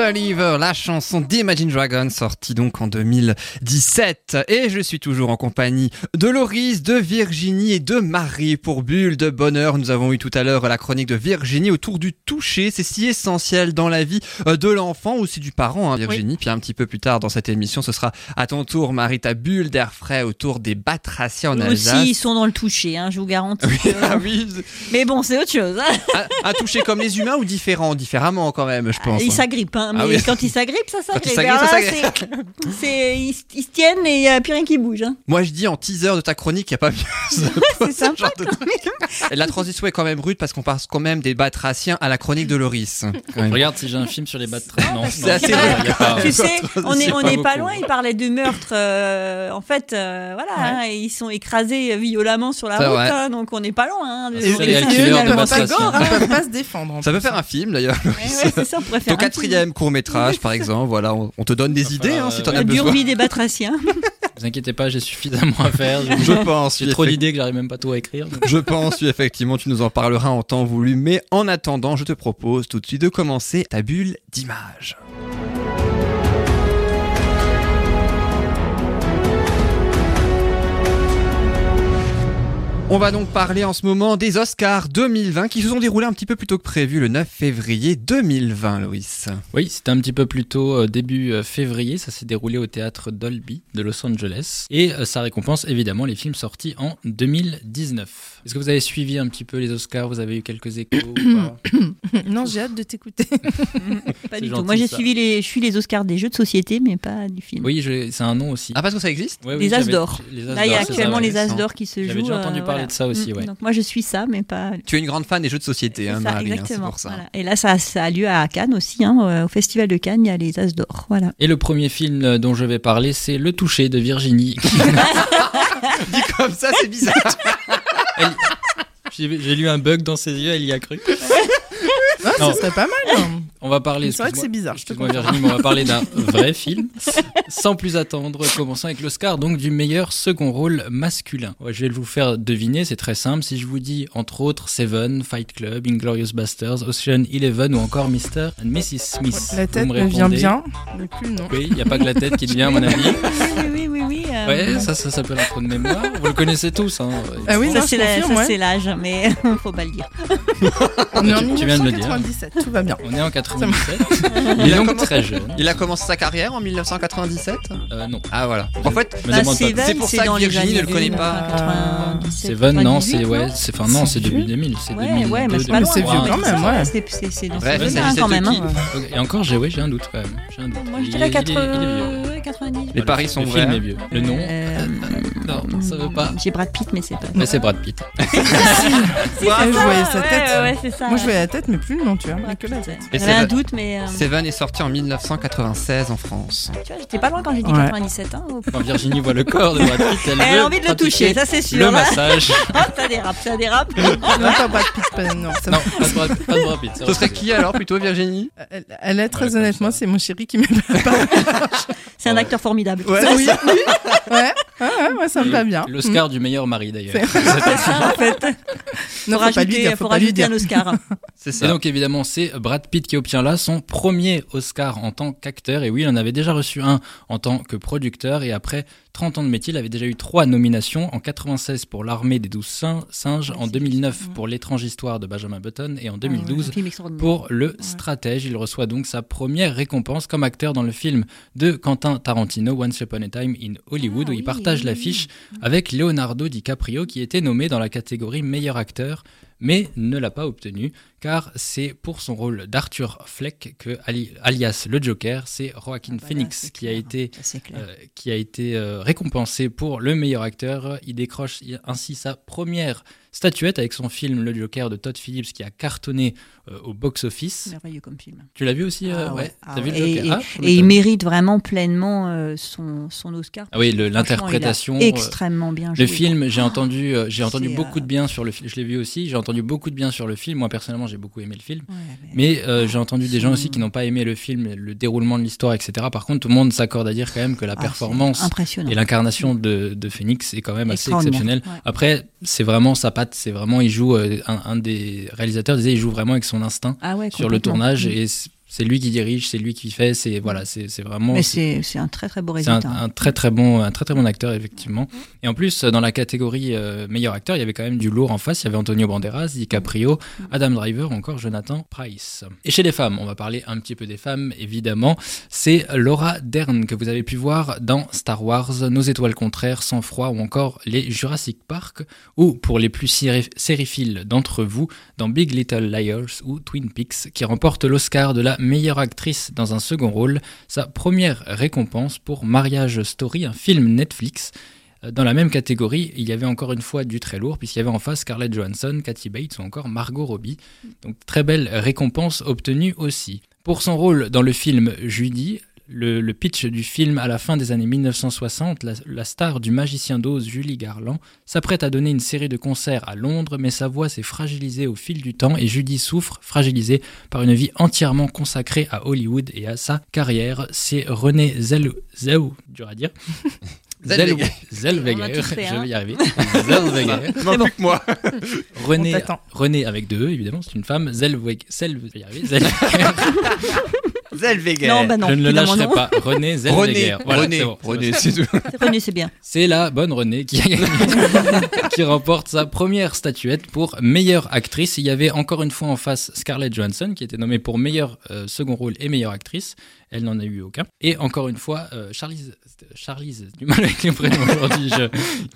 C'était La chanson d'Imagine Dragons, sortie donc en 2017. Et je suis toujours en compagnie de Loris, de Virginie et de Marie pour Bulle de Bonheur. Nous avons eu tout à l'heure la chronique de Virginie autour du toucher. C'est si essentiel dans la vie euh, de l'enfant, aussi du parent, hein, Virginie. Puis un petit peu plus tard dans cette émission, ce sera à ton tour, Marie, ta bulle d'air frais autour des batraciens en Alsace. aussi, ils sont dans le toucher, hein, je vous garantis. que- Ah oui, Mais bon, c'est autre chose. hein. un, un toucher comme les humains ou différent Différemment quand même, je pense. Ils s'agrippent, hein, mais Ah oui. quand Quand ils s'agrippe. s'agrippent, ça s'agrippe. c'est- ils, ils se tiennent et il n'y a plus rien qui bouge. hein. Moi je dis en teaser de ta chronique, il n'y a pas mieux. C'est sympa genre de- Et la transition est quand même rude parce qu'on passe quand même des batraciens à la chronique de Loris. Regarde si j'ai un film sur les batraciens. Non, C'est assez vrai. pas- Tu sais, on est, pas n'est pas beaucoup. loin, il parlait de meurtre. euh, en fait, euh, voilà, hein, ils sont écrasés violemment sur la route, hein, donc on n'est pas loin. hein, pas se défendre. en Ça peut faire un film d'ailleurs. Ouais, ouais, c'est ça, on pourrait faire Ton un quatrième court métrage par exemple, voilà, on, on te donne des idées hein, si t'en as besoin. des batraciens. vous inquiétez pas, j'ai suffisamment à faire. J'ai- Je pense. J'ai trop d'idées que j'arrive même pas tout à écrire. donc- Je pense, oui, effectivement, tu nous en parleras en temps voulu. Mais en attendant, je te propose tout de suite de commencer ta bulle d'image. On va donc parler en ce moment des Oscars 2020 qui se sont déroulés un petit peu plus tôt que prévu le 9 février 2020, Loïs. Oui, c'était un petit peu plus tôt, euh, début euh, février. Ça s'est déroulé au théâtre Dolby de Los Angeles. Et euh, ça récompense évidemment les films sortis en 2019. Est-ce que vous avez suivi un petit peu les Oscars? Vous avez eu quelques échos ou pas? Non, j'ai hâte de t'écouter. Pas du tout. Moi, j'ai suivi les, je suis les Oscars des jeux de société, mais pas du film. Oui, je- c'est un nom aussi. Ah, parce que ça existe? Ouais, oui, les As d'or. Là, il y a ça, actuellement les As d'or qui se jouent. J'avais déjà entendu euh, parler voilà. de ça aussi, Mm, ouais. Donc moi, je suis ça, mais pas. Tu es une grande fan des jeux de société, hein, ça, Marie, hein, c'est exactement. pour ça. voilà. Et là, ça, ça a lieu à Cannes aussi, hein, au- au Festival de Cannes, il y a les As d'or. Voilà. Et le premier film euh, dont je vais parler, c'est Le Toucher de Virginie. Dit comme ça, c'est bizarre. Elle- J'ai j'ai lu un bug dans ses yeux, elle y a cru. Ouais, Non. ça serait pas mal. hein. On va parler. C'est vrai que excuse-moi- c'est bizarre, je te Excuse-moi. Virginie, mais on va parler d'un vrai film. Sans plus attendre, commençons avec l'Oscar donc du meilleur second rôle masculin. Ouais, je vais vous faire deviner, c'est très simple. Si je vous dis entre autres Seven, Fight Club, Inglorious Basterds, Ocean Eleven ou encore Mr. and Mrs. Smith. La Vous tête me me vient répondez. bien, mais plus nom. Oui, il n'y a pas que la tête qui te vient à mon avis. Oui, oui, oui, oui. Euh, Ouais, ça, ça s'appelle un trou de mémoire. Vous le connaissez tous. Hein. Ah oui, ça, c'est ça, ouais. c'est l'âge, mais faut pas le dire. On est en Tu- tu viens de le dire. 1997, tout va bien. On est en 97. Il est donc commencé- très jeune. Il a commencé sa carrière en 1997 Euh, non. Ah voilà. En fait, Bah. Seven, c'est pour c'est ça que Virginie ne le connaît 2000, pas. 97, Seven, non, 98, c'est ouais, non c'est enfin non, c'est C'est début vieux. 2000, c'est Ouais, 2002. ouais, mais c'est pas Mais loin. c'est vieux quand c'est même, ouais. C'est c'est- c'est c'est c'est quand même. hein. Et encore, j'ai ouais, j'ai un doute quand même. J'ai un doute. Moi, il est- 80, il est vieux. ouais, 90. Les paris sont le vrais. film est vieux. Le nom Euh, Non, ça veut pas. J'ai Brad Pitt, mais c'est pas. Mais c'est Brad Pitt. Je voyais sa tête. Ouais, ouais, c'est ça. Moi, je voyais la tête, mais plus le nom, tu vois. Brad que la tête. ouais. Et J'avais un Seven- doute, mais. euh, Seven est sorti en 1996 en France. Tu vois, j'étais pas loin quand j'ai dit Ouais. 97. Hein, au- Quand Virginie voit le corps de Brad Pitt, elle, Elle veut a envie de le toucher, ça c'est sûr. Le massage. Ah, ça dérape, ça dérape. Non, pas Brad Pitt, pas- non. ça non, pas de Brad, pas de Brad Pitt. c'est Ce serait qui alors plutôt Virginie? Elle, elle est très honnêtement, c'est mon chéri qui m'aime pas. C'est un acteur formidable. Ouais. Oui, ouais, ouais, ouais, ça me va bien. L'Oscar du meilleur mari d'ailleurs. C'est ça, en fait. Non, faut faut pas lui rajouter, dire, faut faut pas lui rajouter dire. un Oscar. C'est Et ça. donc évidemment c'est Brad Pitt qui obtient là son premier Oscar en tant qu'acteur. Et oui, il en avait déjà reçu un en tant que producteur. Et après 30 ans de métier, il avait déjà eu trois nominations. En 96 pour L'armée des douze sin- singes, en 2009 pour L'étrange histoire de Benjamin Button et en 2012 Un film extraordinaire. pour Le Stratège. Il reçoit donc sa première récompense comme acteur dans le film de Quentin Tarantino, Once Upon a Time in Hollywood, Ah où il partage l'affiche avec Leonardo DiCaprio qui était nommé dans la catégorie meilleur acteur mais ne l'a pas obtenu car c'est pour son rôle d'Arthur Fleck que alias le Joker, c'est Joaquin ah bah Phoenix qui, a été, euh, qui a été euh, récompensé pour le meilleur acteur. Il décroche ainsi sa première statuette avec son film Le Joker de Todd Phillips qui a cartonné euh, au box-office. Merveilleux comme film. Tu l'as vu aussi ah ouais. Ah vu le Joker Et, ah, il mérite vraiment pleinement euh, son, son, Oscar. Ah oui, l'interprétation. Euh, extrêmement bien joué. Le film, j'ai entendu, j'ai entendu beaucoup de bien sur le film. Je l'ai vu aussi. J'ai entendu beaucoup de bien sur le film. Moi personnellement, j'ai beaucoup aimé le film. mais, j'ai entendu des gens aussi qui n'ont pas aimé le film, le déroulement de l'histoire, etc. Par contre, tout le monde s'accorde à dire quand même que la performance et l'incarnation de, de Phoenix est quand même assez exceptionnelle. Après, c'est vraiment c'est vraiment, il joue, euh, un, des réalisateurs disait, il joue vraiment avec son instinct ah sur le tournage mm. et c'est lui qui dirige, c'est lui qui fait, c'est voilà, c'est vraiment. Mais c'est un très très beau résultat. C'est un, très très bon, un très très bon acteur effectivement. Et en plus, dans la catégorie euh, meilleur acteur, il y avait quand même du lourd en face. Il y avait Antonio Banderas, DiCaprio, Adam Driver, encore Jonathan Price. Et chez les femmes, on va parler un petit peu des femmes évidemment. C'est Laura Dern que vous avez pu voir dans Star Wars, Nos étoiles contraires, Sans froid ou encore les Jurassic Park, ou pour les plus sériphiles d'entre vous, dans Big Little Liars ou Twin Peaks, qui remporte l'Oscar de la meilleure actrice dans un second rôle, sa première récompense pour Mariage Story, un film Netflix. Euh, dans la même catégorie, il y avait encore une fois du très lourd, puisqu'il y avait en face Scarlett Johansson, Kathy Bates ou encore Margot Robbie. Donc très belle récompense obtenue aussi. Pour son rôle dans le film Judy, le, pitch du film à la fin des années 1960, la, star du magicien d'Oz, Julie Garland, s'apprête à donner une série de concerts à Londres, mais sa voix s'est fragilisée au fil du temps et Judy souffre, fragilisée par une vie entièrement consacrée à Hollywood et à sa carrière. C'est René Zell... dur à dire. Zellweger, je vais y arriver. Zellweger. Non, plus que moi. René, René avec deux E, évidemment, c'est une femme. Zellweger, Zellweger. Zellweger. Non, bah non, je ne le lâcherai pas. René Zellweger. René, René, c'est tout. René, c'est bien. C'est la bonne René qui, qui remporte sa première statuette pour meilleure actrice. Il y avait encore une fois en face Scarlett Johansson qui était nommée pour meilleur euh, second rôle et meilleure actrice. Elle n'en a eu aucun. Et encore une fois, euh, Charlize, Charlize, du mal avec les prénoms aujourd'hui, il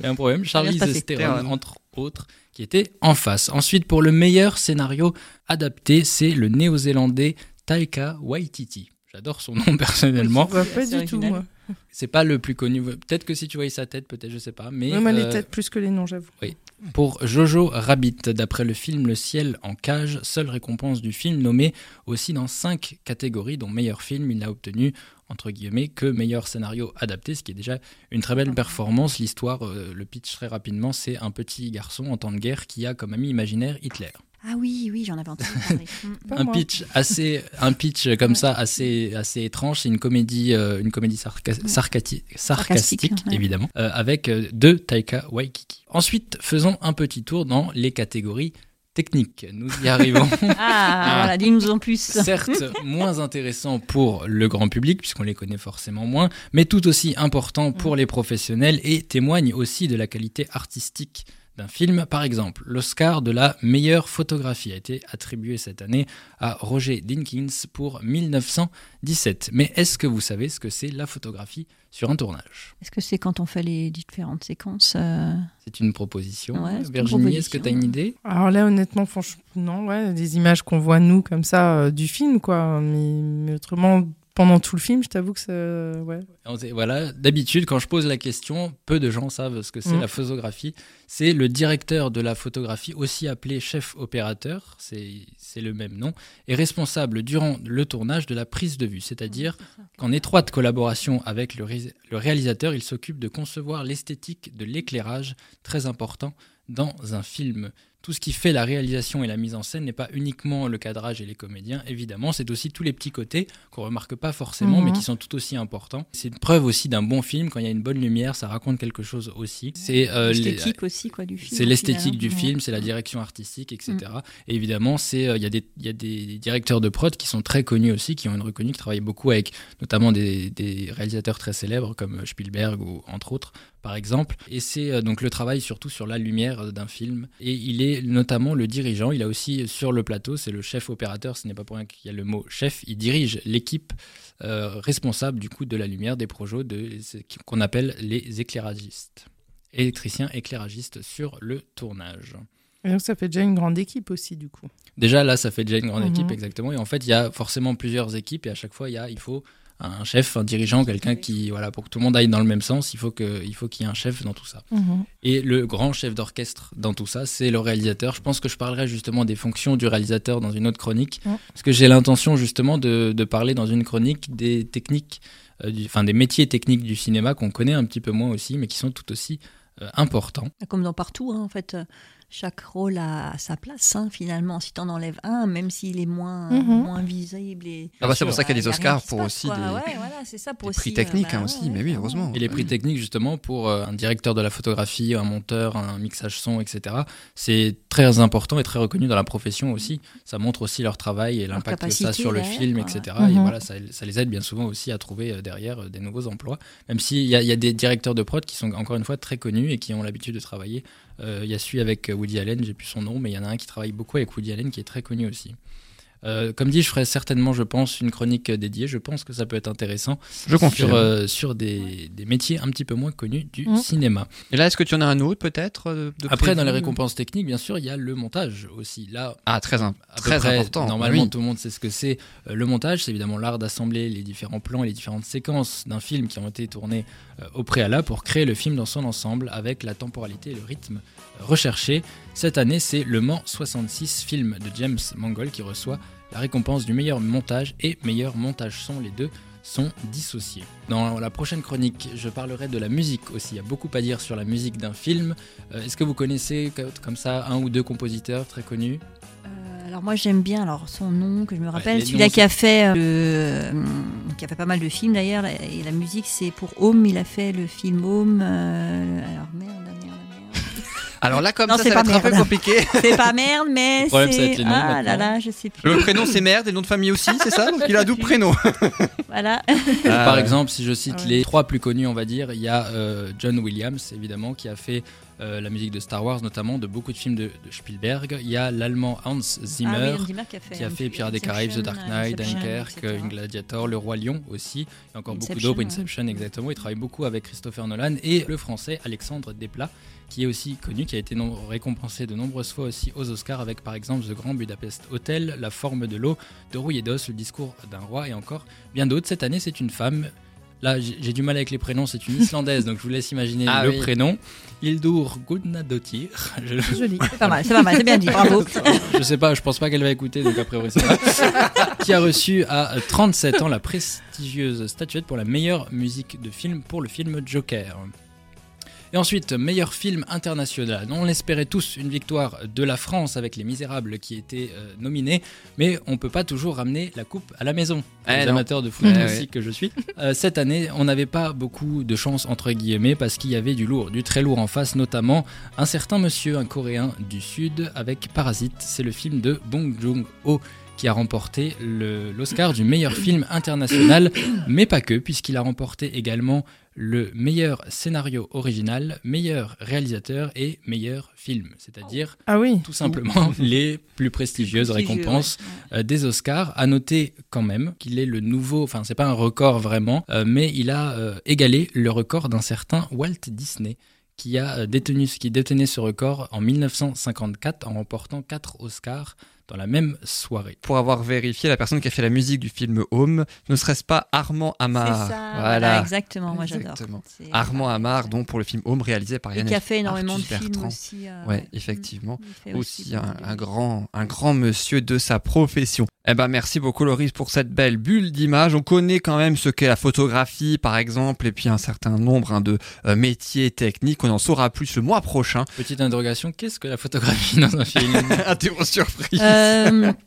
y a un problème. Charlize Theron, entre autres, qui était en face. Ensuite, pour le meilleur scénario adapté, c'est le néo-zélandais Taika Waititi. J'adore son nom personnellement. Je vois pas du tout, moi. C'est pas le plus connu. Peut-être que si tu voyais sa tête, peut-être, je sais pas. Mais moi, les euh, têtes plus que les noms, j'avoue. Oui. Pour Jojo Rabbit, d'après le film Le ciel en cage, seule récompense du film, nommé aussi dans cinq catégories, dont meilleur film, il n'a obtenu entre guillemets que meilleur scénario adapté, ce qui est déjà une très belle performance. L'histoire, euh, le pitch très rapidement, c'est un petit garçon en temps de guerre qui a comme ami imaginaire Hitler. Ah oui, oui, j'en avais entendu parler. Mm. un pitch assez, un pitch comme ça assez, assez étrange. C'est une comédie, euh, une comédie sarcastique, évidemment, euh, avec euh, deux Taika Waikiki. Ensuite, faisons un petit tour dans les catégories techniques. Nous y arrivons. ah, ah, voilà, dis-nous en plus. Certes, moins intéressant pour le grand public, puisqu'on les connaît forcément moins, mais tout aussi important pour mm. les professionnels et témoigne aussi de la qualité artistique d'un film. Par exemple, l'Oscar de la meilleure photographie a été attribué cette année à Roger Dinkins pour 1917. Mais est-ce que vous savez ce que c'est la photographie sur un tournage? Est-ce que c'est quand on fait les différentes séquences euh C'est une proposition. Virginie, est-ce que tu as une idée? Alors là, honnêtement, franchement, non, ouais, des images qu'on voit nous comme ça euh, du film, quoi. mais autrement, pendant tout le film, je t'avoue que ça. Ouais. Voilà, d'habitude, quand je pose la question, peu de gens savent ce que c'est mm. la photographie. C'est le directeur de la photographie, aussi appelé chef opérateur, c'est le même nom, est responsable durant le tournage de la prise de vue, c'est-à-dire qu'en étroite collaboration avec le, le réalisateur, il s'occupe de concevoir l'esthétique de l'éclairage, très important dans un film tout ce qui fait la réalisation et la mise en scène n'est pas uniquement le cadrage et les comédiens, évidemment, c'est aussi tous les petits côtés qu'on remarque pas forcément, mais mhm. qui sont tout aussi importants. C'est une preuve aussi d'un bon film quand il y a une bonne lumière, ça raconte quelque chose aussi. C'est euh, l'esthétique aussi quoi du film. C'est l'esthétique du film, c'est la direction artistique, etc. Mhm. Et évidemment, c'est euh, il y, a des, y a des directeurs de prod qui sont très connus aussi, qui ont une reconnue, qui travaillent beaucoup avec notamment des, des réalisateurs très célèbres comme Spielberg ou entre autres par exemple. Et c'est euh, donc le travail surtout sur la lumière d'un film. Et il est notamment le dirigeant. Il a aussi sur le plateau, c'est le chef opérateur. Ce n'est pas pour rien qu'il y a le mot chef. Il dirige l'équipe euh, responsable du coup de la lumière des projets de, qu'on appelle les éclairagistes, électriciens éclairagistes sur le tournage. Et donc ça fait déjà une grande équipe aussi du coup. Déjà là, ça fait déjà une grande Mhm. équipe exactement. Et en fait, il y a forcément plusieurs équipes et à chaque fois, il y a, il faut un chef, un dirigeant, quelqu'un qui, voilà, pour que tout le monde aille dans le même sens, il faut qu'il y ait un chef dans tout ça. Mhm. Et le grand chef d'orchestre dans tout ça, c'est le réalisateur. Je pense que je parlerai justement des fonctions du réalisateur dans une autre chronique, parce que j'ai l'intention justement de, de parler dans une chronique des techniques, euh, du- enfin des métiers techniques du cinéma qu'on connaît un petit peu moins aussi, mais qui sont tout aussi euh, importants. Comme dans partout, hein, en fait, euh, chaque rôle a sa place, hein, finalement. Si t'en enlèves un, même s'il est moins, Mhm. moins visible. Et... Ah bah, c'est pour ça qu'il y a des y rien Oscars pour passe, aussi quoi. des- Ouais, voilà, c'est ça, pour des prix techniques, bah, hein, ouais, aussi, mais oui, heureusement. Et les prix techniques, justement, pour euh, un directeur de la photographie, un monteur, un mixage son, etc., c'est très important et très reconnu dans la profession aussi. Ça montre aussi leur travail et l'impact que ça sur le film, quoi. etc. Mhm. Et voilà, ça, ça les aide bien souvent aussi à trouver euh, derrière euh, des nouveaux emplois. Même s'il y, y a des directeurs de prod qui sont encore une fois très connus et qui ont l'habitude de travailler. Euh, Il y a celui avec Woody Allen, j'ai plus son nom, mais il y en a un qui travaille beaucoup avec Woody Allen qui est très connu aussi. Euh, comme dit, je ferai certainement, je pense, une chronique dédiée. Je pense que ça peut être intéressant Je confirme. sur, euh, sur des, des métiers un petit peu moins connus du Mhm. cinéma. Et là, est-ce que tu en as un autre peut-être euh, de Après, prévu dans les récompenses techniques, bien sûr, il y a le montage aussi. Là, Ah, très, près, important. Normalement, oui. tout le monde sait ce que c'est. Euh, le montage, c'est évidemment l'art d'assembler les différents plans et les différentes séquences d'un film qui ont été tournés euh, au préalable pour créer le film dans son ensemble avec la temporalité et le rythme recherché. Cette année, c'est Le Mans 66, film de James Mangold qui reçoit la récompense du meilleur montage et meilleur montage son. Les deux sont dissociés. Dans la prochaine chronique, je parlerai de la musique aussi. Il y a beaucoup à dire sur la musique d'un film. Euh, Est-ce que vous connaissez co- comme ça un ou deux compositeurs très connus? Euh, alors moi j'aime bien alors son nom que je me rappelle, celui-là qui a fait euh, le, qui a fait pas mal de films d'ailleurs et la musique c'est pour Home, il a fait le film Home. alors merde. Alors là, comme Non, ça, c'est ça va pas être un peu compliqué. C'est pas merde mais Le problème, ça va être c'est les noms ah là maintenant. là je sais plus. Le prénom c'est merde et le nom de famille aussi, c'est ça Donc il a un double prénom. Voilà. Ah, Par ouais. exemple, si je cite ouais. les trois plus connus, on va dire, il y a euh, John Williams, évidemment, qui a fait euh, la musique de Star Wars, notamment de beaucoup de films de, de Spielberg. Il y a l'allemand Hans Zimmer, Ah oui, Hans Zimmer qui a fait, fait Pirates des Caraïbes, The Dark Knight, Dunkerque. Gladiator, Le Roi Lion aussi. Il y a encore beaucoup d'autres, ouais. Inception exactement. Il travaille beaucoup avec Christopher Nolan et le français Alexandre Desplat, qui est aussi connu, qui a été récompensé de nombreuses fois aussi aux Oscars avec par exemple The Grand Budapest Hotel, La forme de l'eau, De rouille et d'os, Le discours d'un roi et encore bien d'autres. Cette année, c'est une femme. Là, j'ai du mal avec les prénoms, c'est une Islandaise, donc je vous laisse imaginer Ah le oui. prénom. Hildur Gudnadottir. Je, Joli. C'est pas mal, c'est pas mal, c'est bien dit, bravo. je sais pas, je pense pas qu'elle va écouter, donc a priori c'est qui a reçu à 37 ans la prestigieuse statuette pour la meilleure musique de film pour le film Joker. Et ensuite, meilleur film international. On espérait tous une victoire de la France avec Les Misérables qui étaient euh, nominés, mais on peut pas toujours ramener la coupe à la maison. Eh les non. amateurs de foot Eh aussi que je suis. Euh, cette année, on n'avait pas beaucoup de chance entre guillemets parce qu'il y avait du lourd, du très lourd en face, notamment un certain monsieur, un Coréen du Sud avec Parasite. C'est le film de Bong Joon-ho qui a remporté l'Oscar du meilleur film international, mais pas que, puisqu'il a remporté également le meilleur scénario original, meilleur réalisateur et meilleur film, c'est-à-dire Ah oui. tout simplement les plus prestigieuses Prestigieux, récompenses euh, des Oscars. À noter quand même qu'il est le nouveau, enfin c'est pas un record vraiment, euh, mais il a euh, égalé le record d'un certain Walt Disney qui a détenu, qui détenait ce record en 1954 en remportant 4 Oscars dans la même soirée. Pour avoir vérifié, la personne qui a fait la musique du film Home, ne serait-ce pas Armand C'est Amar ça, voilà, exactement, moi j'adore. Armand Amar, donc pour le film Home réalisé par Yann qui a fait énormément de films Bertrand. aussi. euh, ouais, ouais. effectivement. Aussi, aussi un, grand, un grand monsieur de sa profession. Eh ben, merci beaucoup Loris pour cette belle bulle d'image. On connaît quand même ce qu'est la photographie, par exemple, et puis un certain nombre hein, de euh, métiers techniques. On en saura plus le mois prochain. Petite interrogation, qu'est-ce que la photographie dans un film? Interro surprise. Euh,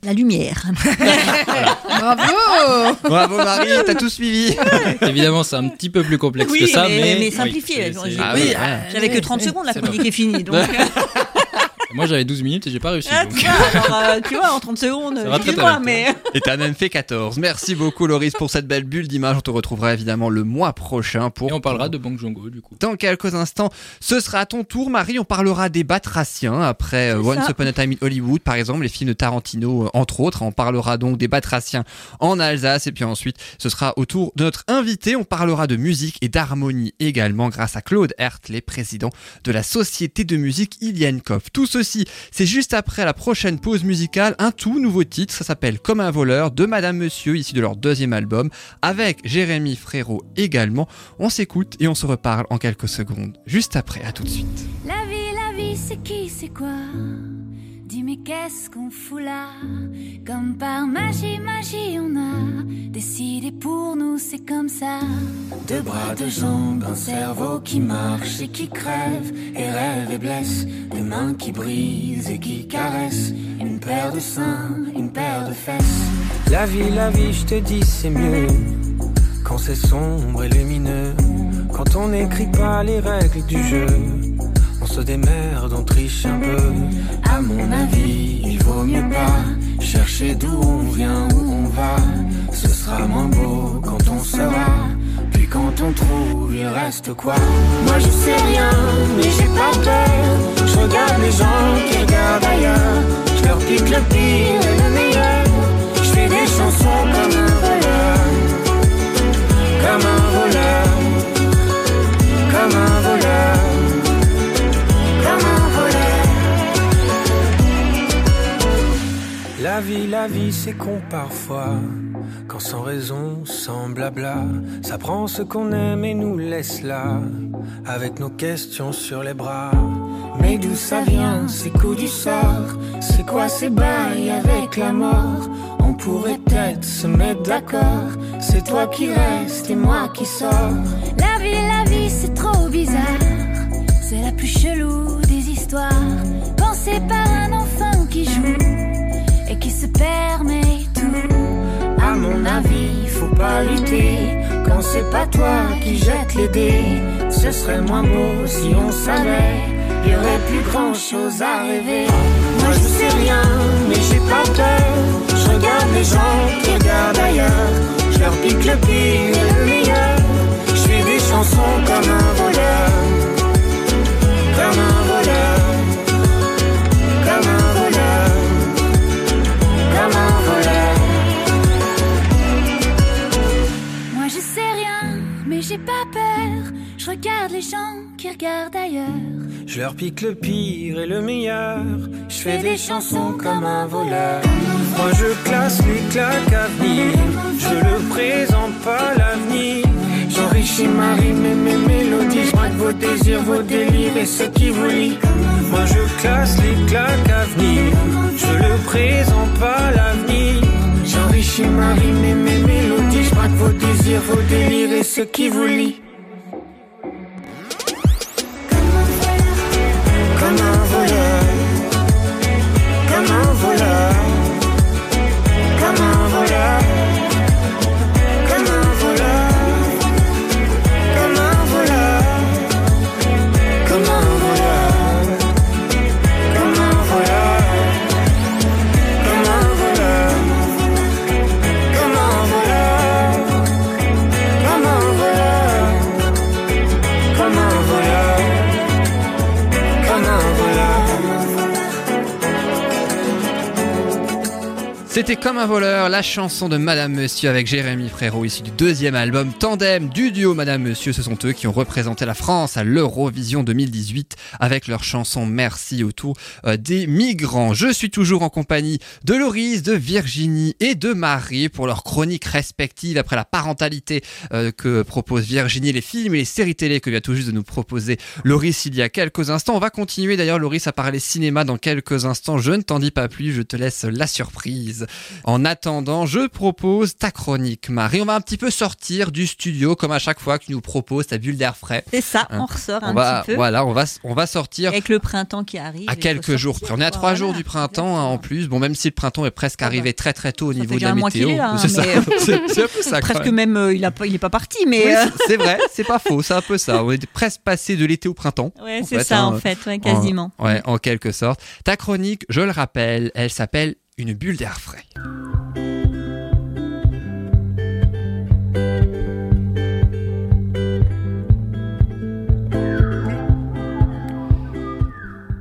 la lumière. Bravo Bravo Marie, t'as tout suivi. Évidemment, c'est un petit peu plus complexe oui, que ça, mais, mais, mais oui, simplifié. Ah Oui, oui, euh, ouais. J'avais que 30 Oui, secondes, la chronique est finie. Donc, Moi, j'avais 12 minutes et j'ai pas réussi. Ah, donc. tu vois, alors, euh, tu vois, en 30 secondes, Ça va très, très excuse-moi, mais. Et t'as même fait 14. Merci beaucoup Loris pour cette belle bulle d'image. On te retrouvera évidemment le mois prochain pour... Et on parlera de Bang Joon-ho du coup. Dans quelques instants, ce sera à ton tour, Marie. On parlera des Batraciens après euh, Once ça. Upon a Time in Hollywood, par exemple, les films de Tarantino, euh, entre autres. On parlera donc des Batraciens en Alsace. Et puis ensuite, ce sera au tour de notre invité. On parlera de musique et d'harmonie également grâce à Claude Hertley, président de la Société de musique Iliankov. Tout ceci C'est juste après la prochaine pause musicale, un tout nouveau titre, ça s'appelle Comme un voleur de Madame Monsieur, ici de leur deuxième album, avec Jérémy Frérot également. On s'écoute et on se reparle en quelques secondes. Juste après, à tout de suite. La vie, la vie, c'est qui, c'est quoi? Dis mais qu'est-ce qu'on fout là? Comme par magie, magie, on a décidé pour nous, c'est comme ça. Deux bras, deux jambes, un cerveau qui marche et qui crève, et rêve et blesse, des mains qui brisent et qui caressent, une paire de seins, une paire de fesses. La vie, la vie, je te dis, c'est mieux quand c'est sombre et lumineux, quand on n'écrit pas les règles du jeu. Se démerde, on triche un peu. À mon avis, il vaut mieux pas chercher d'où on vient, où on va. Ce sera moins beau quand on sera. Puis quand on trouve, il reste quoi? Moi je sais rien, mais j'ai pas peur. Je regarde les gens qui regardent ailleurs. Je leur pique le pire et le meilleur. Je fais des chansons comme un voleur. Comme un voleur. Comme un voleur. La vie, la vie, c'est con parfois. Quand sans raison, sans blabla, ça prend ce qu'on aime et nous laisse là, avec nos questions sur les bras. Mais d'où ça vient, ces coups du sort C'est quoi ces bails avec la mort? On pourrait peut-être se mettre d'accord. C'est toi qui restes et moi qui sors. La vie, la vie, c'est trop bizarre. C'est la plus chelou des histoires. Pensée par permet tout À mon avis, faut pas lutter Quand c'est pas toi qui jette les dés Ce serait moins beau si on savait y aurait plus grand chose à rêver. Moi je sais rien, mais j'ai pas peur. Je regarde les gens qui regardent ailleurs. Je leur pique le pire et le meilleur. Je fais des chansons comme un voleur. Comme un Je regarde les gens qui regardent ailleurs. Je leur pique le pire et le meilleur. Je fais des chansons comme un voleur. Moi je classe les claques à venir. Je le présente pas l'avenir. J'enrichis ma rime et mes mélodies. Je vos désirs, vos délires et ce qui vous lie. Moi je classe les claques à venir. Je le présente pas l'avenir. J'enrichis ma rime et mes mélodies. Je vos désirs, vos délires et ce qui vous lie. love. C'était comme un voleur, la chanson de Madame Monsieur avec Jérémy Frérot, issu du deuxième album Tandem du duo Madame Monsieur. Ce sont eux qui ont représenté la France à l'Eurovision 2018 avec leur chanson Merci autour euh, des migrants. Je suis toujours en compagnie de Loris, de Virginie et de Marie pour leurs chroniques respectives après la parentalité euh, que propose Virginie, les films et les séries télé que vient tout juste de nous proposer Loris il y a quelques instants. On va continuer d'ailleurs Loris à parler cinéma dans quelques instants. Je ne t'en dis pas plus, je te laisse la surprise. En attendant, je propose ta chronique, Marie. On va un petit peu sortir du studio, comme à chaque fois que tu nous proposes ta bulle d'air frais. C'est ça, Hein. on ressort On un va, petit peu. voilà, on va, on va sortir Avec le printemps qui arrive. à quelques jours près. On est à trois Voilà, jours du printemps hein, en plus. Bon, même si le printemps est presque arrivé très très tôt au Ça niveau de la météo. hein, c'est ça. mais- C'est- un peu ça. Presque même. même, euh, il a pas, il est pas parti, mais. Oui, euh, c'est- vrai, c'est pas faux, c'est un peu ça. On est presque passé de l'été au printemps. Ouais, c'est ça, hein. en fait, ouais, quasiment. En, ouais, en quelque sorte. Ta chronique, je le rappelle, elle s'appelle Une bulle d'air frais.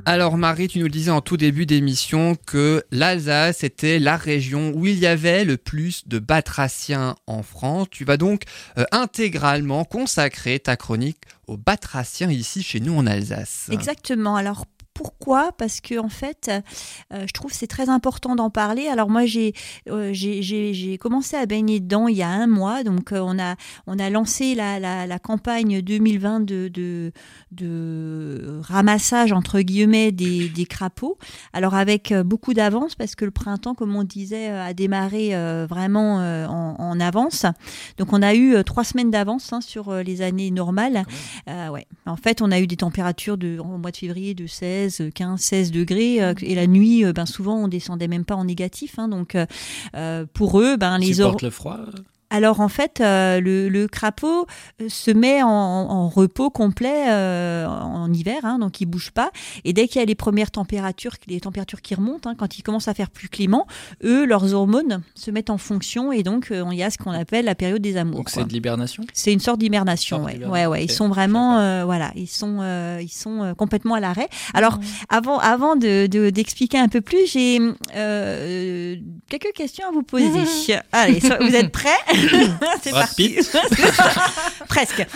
Alors Marie, tu nous disais en tout début d'émission que l'Alsace était la région où il y avait le plus de batraciens en France. Tu vas donc euh, intégralement consacrer ta chronique aux batraciens ici chez nous en Alsace. Exactement. Alors, pourquoi Parce que en fait, euh, je trouve que c'est très important d'en parler. Alors moi, j'ai euh, j'ai- commencé à baigner dedans il y a un mois, donc euh, on a on a lancé la, la, la campagne 2020 de, de de ramassage entre guillemets des, des crapauds. Alors avec beaucoup d'avance parce que le printemps, comme on disait, a démarré vraiment en, en avance. Donc on a eu trois semaines d'avance hein, sur les années normales. Ouais. En fait, on a eu des températures de, au mois de février de 16, 15, 16 degrés. euh, et la nuit, euh, ben, souvent, on descendait même pas en négatif. hein. donc, euh, euh, pour eux, ben, les Supporte or- le froid alors en fait, euh, le, le crapaud euh, se met en, en repos complet euh, en hiver, hein, donc il bouge pas. Et dès qu'il y a les premières températures, les températures qui remontent, hein, quand il commence à faire plus clément, eux, leurs hormones se mettent en fonction et donc euh, il y a ce qu'on appelle la période des amours. Donc c'est de l'hibernation? C'est une sorte d'hibernation, ouais. ouais, ouais. Ils sont vraiment, euh, voilà, ils sont, euh, ils sont euh, complètement à l'arrêt. Alors, avant, avant de de- d'expliquer un peu plus, j'ai euh, quelques questions à vous poser. Allez, so- vous êtes prêts? C'est parti. Presque.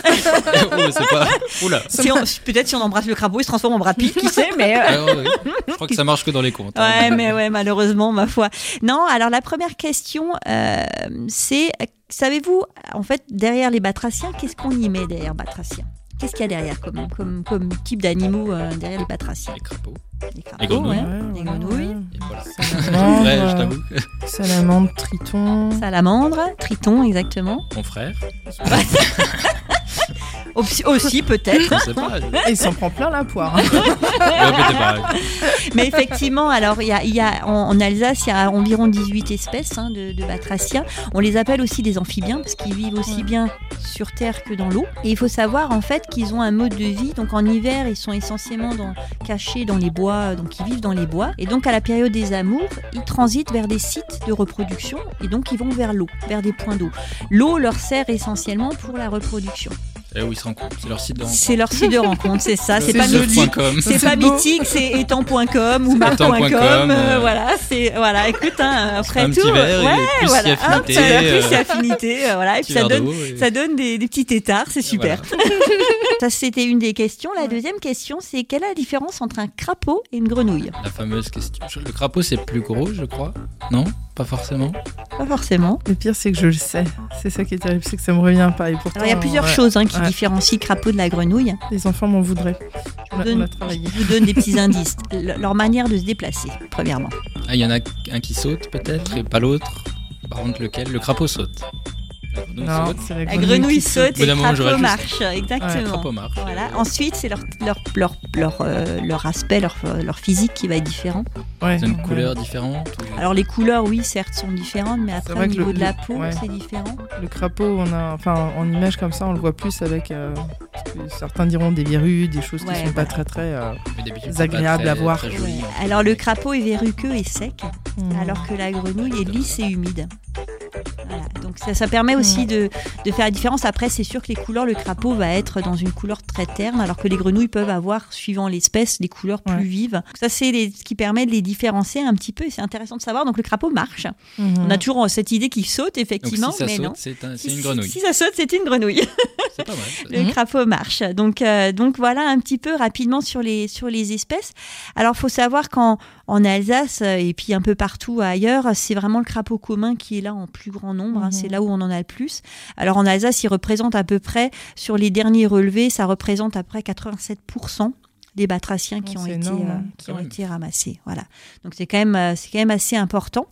Oh, c'est pas. Oula. Si Peut-être si on embrasse le crapaud, il se transforme en Brad Pitt, qui sait, mais. euh, Ah. Je crois que ça marche que dans les comptes. hein. Ouais, mais ouais, malheureusement, ma foi. Non, alors la première question, euh, c'est savez-vous, en fait, derrière les batraciens, qu'est-ce qu'on y met derrière batraciens? Qu'est-ce qu'il y a derrière comme, comme, comme type d'animaux euh, derrière les batraciens Les crapauds. Les crapauds, Les grenouilles. ouais. Les grenouilles. Et voilà. Salamandre, Ouais, je t'avoue. Salamandre, triton. Salamandre, triton, exactement. Mon frère. Aussi, aussi, peut-être. Et il s'en prend plein la poire. hein. Mais effectivement, alors il y a, y a- en, en Alsace, il y a environ 18 espèces hein, de, de batraciens. On les appelle aussi des amphibiens parce qu'ils vivent aussi bien sur terre que dans l'eau. Et il faut savoir en fait qu'ils ont un mode de vie. Donc en hiver, ils sont essentiellement dans- cachés dans les bois, donc ils vivent dans les bois. Et donc à la période des amours, ils transitent vers des sites de reproduction et donc ils vont vers l'eau, vers des points d'eau. L'eau leur sert essentiellement pour la reproduction. Et où ils se rencontrent. C'est leur site de rencontre. C'est leur site de rencontre, c'est ça. C'est pas mythique, c'est pas beau. mythique, c'est étang.com ou étang.com, euh, euh, voilà, c'est voilà. Écoute, hein, après un tout, petit verre et ouais, plus voilà, affinité, verre, plus euh, affinité, euh, voilà. Et puis ça donne, d'eau et- ça donne des, des petits tétards, c'est super. ça, c'était une des questions. La deuxième question, c'est quelle est la différence entre un crapaud et une grenouille? La fameuse question. Le crapaud, c'est plus gros, je crois. Non? Pas forcément. Pas forcément. Le pire, c'est que je le sais. C'est ça qui est terrible, c'est que ça me revient pas. Et pourtant, il y a plusieurs ouais, choses hein, qui ouais. différencient le crapaud de la grenouille. Les enfants m'en voudraient. Je vous donne- travaillé. je vous donne des petits indices. Le- Leur manière de se déplacer, premièrement. Ah, il y en a un qui saute peut-être et pas l'autre. Par contre, lequel? Le crapaud saute. La grenouille Non, la grenouille saute et crapaud marche, exactement. Ouais, marche. Voilà. Ensuite, c'est leur, leur, leur, leur, euh, leur aspect, leur, leur physique qui va être différent. Ouais, C'est une ouais. couleur différente ou- Alors les couleurs, oui, certes, sont différentes, mais après au niveau le- de la peau, ouais. c'est différent. Le crapaud, on a, enfin, en image comme ça, on le voit plus avec, euh, certains diront des verrues, des choses qui Ouais, sont pas très très euh, agréables très- à voir. Alors le crapaud est verruqueux et sec, Mhm. alors que la grenouille est lisse et humide. Voilà. Donc ça, ça permet aussi de, de faire la différence. Après, c'est sûr que les couleurs, le crapaud va être dans une couleur très terne, alors que les grenouilles peuvent avoir, suivant l'espèce, des couleurs plus Ouais. vives. Donc ça, c'est ce qui permet de les différencier un petit peu. et C'est intéressant de savoir. Donc le crapaud marche. Mhm. On a toujours cette idée qu'il saute, Donc effectivement, si ça mais saute, non. c'est un- une grenouille. Si ça saute, c'est une grenouille. C'est pas mal. ça. Le crapaud marche. Donc, euh, donc voilà un petit peu rapidement sur les, sur les espèces. Alors, faut savoir qu'en en Alsace euh, et puis un peu partout ailleurs, c'est vraiment le crapaud commun qui est là en plus grand nombre. hein. Mhm. C'est là où on en a le plus. Alors, en Alsace, il représente à peu près, sur les derniers relevés, ça représente à peu près 87% des batraciens qui Oh, ont, été, énorme, euh, qui ont même. été ramassés. Voilà. Donc c'est quand même euh, c'est quand même assez important.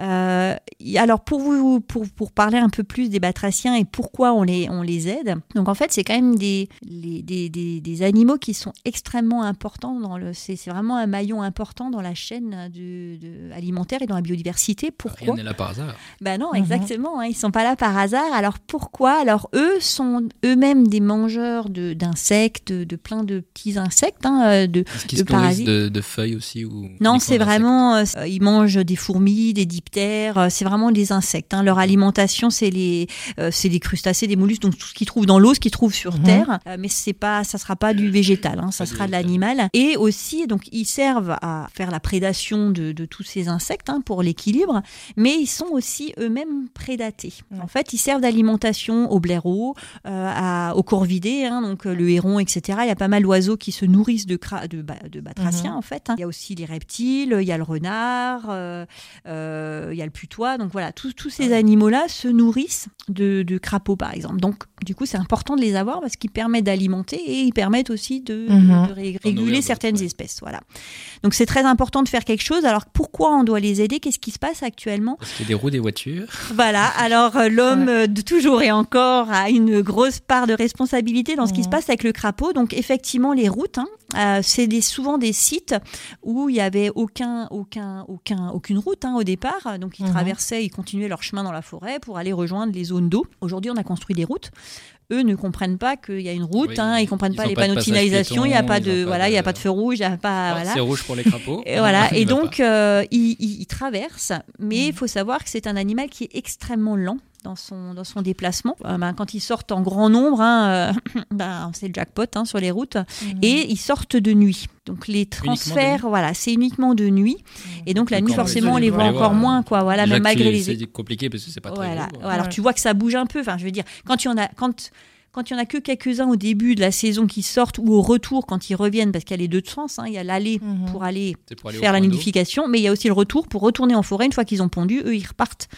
Euh, alors pour vous pour, pour parler un peu plus des batraciens et pourquoi on les on les aide. Donc en fait c'est quand même des, les- des, des, des animaux qui sont extrêmement importants dans le c'est c'est vraiment un maillon important dans la chaîne de, de- alimentaire et dans la biodiversité. Rien Pourquoi n'est là par hasard. ben non, Mhm. exactement. hein, ils sont pas là par hasard. Alors pourquoi? Alors eux sont eux-mêmes des mangeurs de- d'insectes, de, de plein de petits insectes, euh, de, de se nourrissent parasites. de, de feuilles aussi ou Non, c'est vraiment, euh, ils mangent des fourmis, des diptères, euh, c'est vraiment des insectes. hein. Leur alimentation, c'est les, euh, c'est des crustacés, des mollusques, donc tout ce qu'ils trouvent dans l'eau, ce qu'ils trouvent sur Mhm. terre. Mais c'est pas, ça sera pas du végétal, hein, ça sera de l'animal. Et aussi, donc ils servent à faire la prédation de, de tous ces insectes hein, pour l'équilibre, mais ils sont aussi eux-mêmes prédatés. En fait, ils servent d'alimentation aux blaireaux, à- aux corvidés, hein, donc le héron, etc. Il y a pas mal d'oiseaux qui se nourrissent nourrissent de, de, de batraciens Mhm. en fait. hein. Il y a aussi les reptiles, il y a le renard, euh, euh, il y a le putois. Donc voilà, tous tous ces animaux-là se nourrissent de, de crapauds par exemple. Donc du coup, c'est important de les avoir parce qu'ils permettent d'alimenter et ils permettent aussi de, Mhm. de ré- réguler certaines espèces. Voilà. Donc c'est très important de faire quelque chose. Alors pourquoi on doit les aider? Qu'est-ce qui se passe actuellement? Est-ce qu'il y a des roues des voitures voilà, alors euh, l'homme de toujours et encore a une grosse part de responsabilité dans ce qui se passe avec le crapaud. Donc effectivement, les routes, hein, euh, c'est des- souvent des sites où il y avait aucun, aucun, aucun, aucune route hein, au départ. Donc ils Mhm. traversaient, ils continuaient leur chemin dans la forêt pour aller rejoindre les zones d'eau. Aujourd'hui, on a construit des routes. Eux ne comprennent pas qu'il y a une route, Oui, hein, ils comprennent ils pas les panneaux de passage signalisation, il n'y a pas ils de voilà, il y a pas de feu rouge, il y a pas voilà. C'est rouge pour les crapauds. Et voilà. Il Et donc, euh, il, il- il traverse, mais Mm. il faut savoir que c'est un animal qui est extrêmement lent dans son, dans son déplacement. Euh, ben, quand ils sortent en grand nombre, hein, euh, ben, c'est le jackpot hein, sur les routes, Mm. et ils sortent de nuit. Donc les transferts, voilà, c'est uniquement de nuit. Et donc la nuit, en forcément, on les voit encore voir. moins, quoi. Voilà, Déjà même malgré c'est- les C'est compliqué parce que c'est pas très voilà. gros. Alors tu vois que ça bouge un peu. Enfin, je veux dire, quand il y en a, quand quand il y en a que quelques-uns au début de la saison qui sortent ou au retour quand ils reviennent, parce qu'il y a les deux sens. hein, il y a l'aller Mhm. pour aller pour faire la nidification, mais il y a aussi le retour pour retourner en forêt une fois qu'ils ont pondu. Eux, ils repartent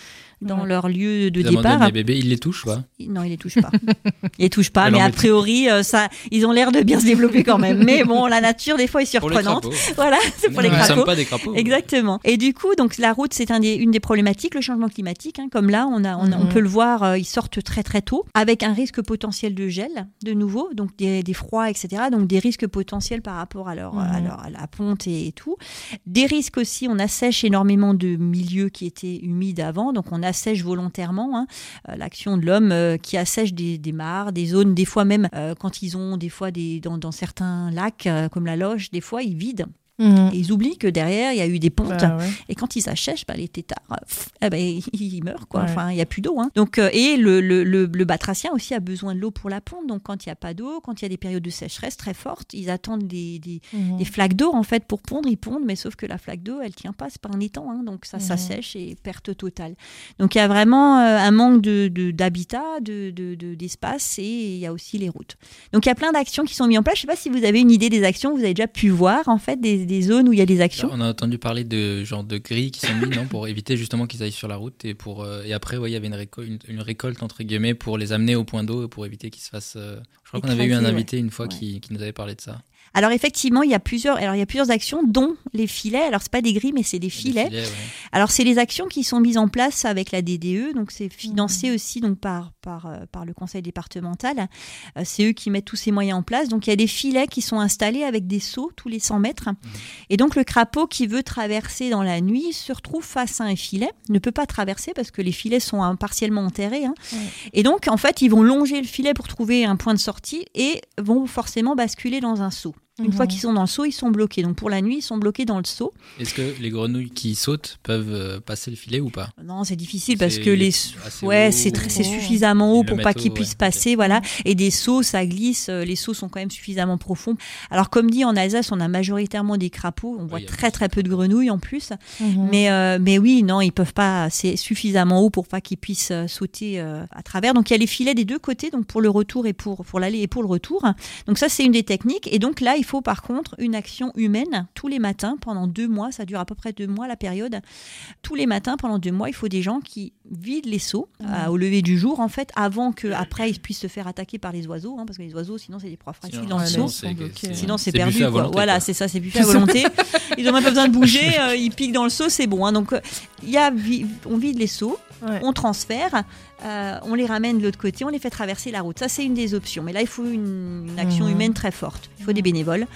dans leur lieu de Ils départ. les bébés, ils les touchent, quoi. Non, ils les touchent pas. Ils les touchent pas, Mais a priori, euh, ça, ils ont l'air de bien se développer quand même. Mais bon, la nature des fois est Pour les surprenante. crapauds. Voilà, c'est pour les Nous ne crapauds. sommes pas des crapauds. Exactement. Et du coup, donc la route, c'est un des- une des problématiques, le changement climatique. hein. comme là, on, a, on, a- on Mhm. peut le voir, euh, ils sortent très très tôt, avec un risque potentiel de gel, de nouveau, donc des, des froids, etc. Donc des risques potentiels par rapport à, leur, à, Mhm. leur- à la ponte et, et tout. Des risques aussi, on assèche énormément de milieux qui étaient humides avant, donc on assèche volontairement hein, euh, l'action de l'homme euh, qui assèche des, mares, des zones, des fois même euh, quand ils ont des fois des, dans, dans certains lacs comme la Loge, des fois ils vident. Mhm. Et ils oublient que derrière, il y a eu des pontes. Bah ouais. Et quand ils s'achèchent, bah, les têtards, pff, eh ben, ils meurent. Quoi. Ouais. Enfin, il n'y a plus d'eau. hein. Donc, euh, et le, le, le, le batracien aussi a besoin de l'eau pour la ponte. Donc, quand il n'y a pas d'eau, quand il y a des périodes de sécheresse très fortes, ils attendent des, des, Mhm. des flaques d'eau en fait pour pondre. Ils pondent, mais sauf que la flaque d'eau, elle tient pas. C'est pas un étang. hein. donc, ça Mhm. s'assèche et perte totale. Donc, il y a vraiment euh, un manque de, de- d'habitat, de, de, de- d'espace et il y a aussi les routes. Donc, il y a plein d'actions qui sont mises en place. Je sais pas si vous avez une idée des actions que vous avez déjà pu voir en fait, des, des zones où il y a des actions. On a entendu parler de genre de grilles qui sont mis non, pour éviter justement qu'ils aillent sur la route et pour euh, et après ouais, il y avait une, réco- une, une récolte entre guillemets pour les amener au point d'eau pour éviter qu'ils se fassent. euh, Je crois qu'on avait eu un ouais. invité une fois Ouais. qui, qui nous avait parlé de ça. Alors effectivement, il y a plusieurs, alors il y a plusieurs actions, dont les filets. Alors c'est pas des grilles, mais c'est des filets. filets, ouais. Alors c'est les actions qui sont mises en place avec la DDE, donc c'est financé aussi donc par par euh, par le conseil départemental. Euh, c'est eux qui mettent tous ces moyens en place. Donc il y a des filets qui sont installés avec des seaux tous les 100 mètres. Et donc le crapaud qui veut traverser dans la nuit se retrouve face à un filet, ne peut pas traverser parce que les filets sont hein, partiellement enterrés. hein. Et donc en fait ils vont longer le filet pour trouver un point de sortie et vont forcément basculer dans un seau. Une Mhm. fois qu'ils sont dans le seau, ils sont bloqués. Donc pour la nuit, ils sont bloqués dans le seau. Est-ce que les grenouilles qui sautent peuvent euh, passer le filet ou pas? Non, c'est difficile parce que les ouais, c'est c'est suffisamment haut pour pas qu'ils puissent ouais, passer, voilà. Et des seaux, ça glisse. euh, Les seaux sont quand même suffisamment profonds. Alors comme dit en Alsace, on a majoritairement des crapauds. On voit très très peu de grenouilles en plus. Mhm. Mais euh, mais oui, non, ils peuvent pas. C'est suffisamment haut pour pas qu'ils puissent sauter euh, à travers. Donc il y a les filets des deux côtés, donc pour le retour et pour pour l'aller et pour le retour. Donc ça c'est une des techniques. Et donc là, il faut par contre une action humaine tous les matins pendant deux mois. Ça dure à peu près deux mois la période. Tous les matins pendant deux mois, il faut des gens qui vident les seaux euh, au lever du jour en fait, avant que après ils puissent se faire attaquer par les oiseaux, hein, parce que les oiseaux sinon c'est des proies faciles Sinon, dans le. Sinon c'est perdu. quoi. Voilà, c'est ça, c'est buffet à volonté. Ils ont même pas besoin de bouger, euh, ils piquent dans le seau, c'est bon. hein. Donc euh, il y a, on vide les seaux, Ouais. on transfère, euh, on les ramène de l'autre côté, on les fait traverser la route. Ça c'est une des options. Mais là il faut une, une action Mhm. humaine très forte. Il faut des bénévoles.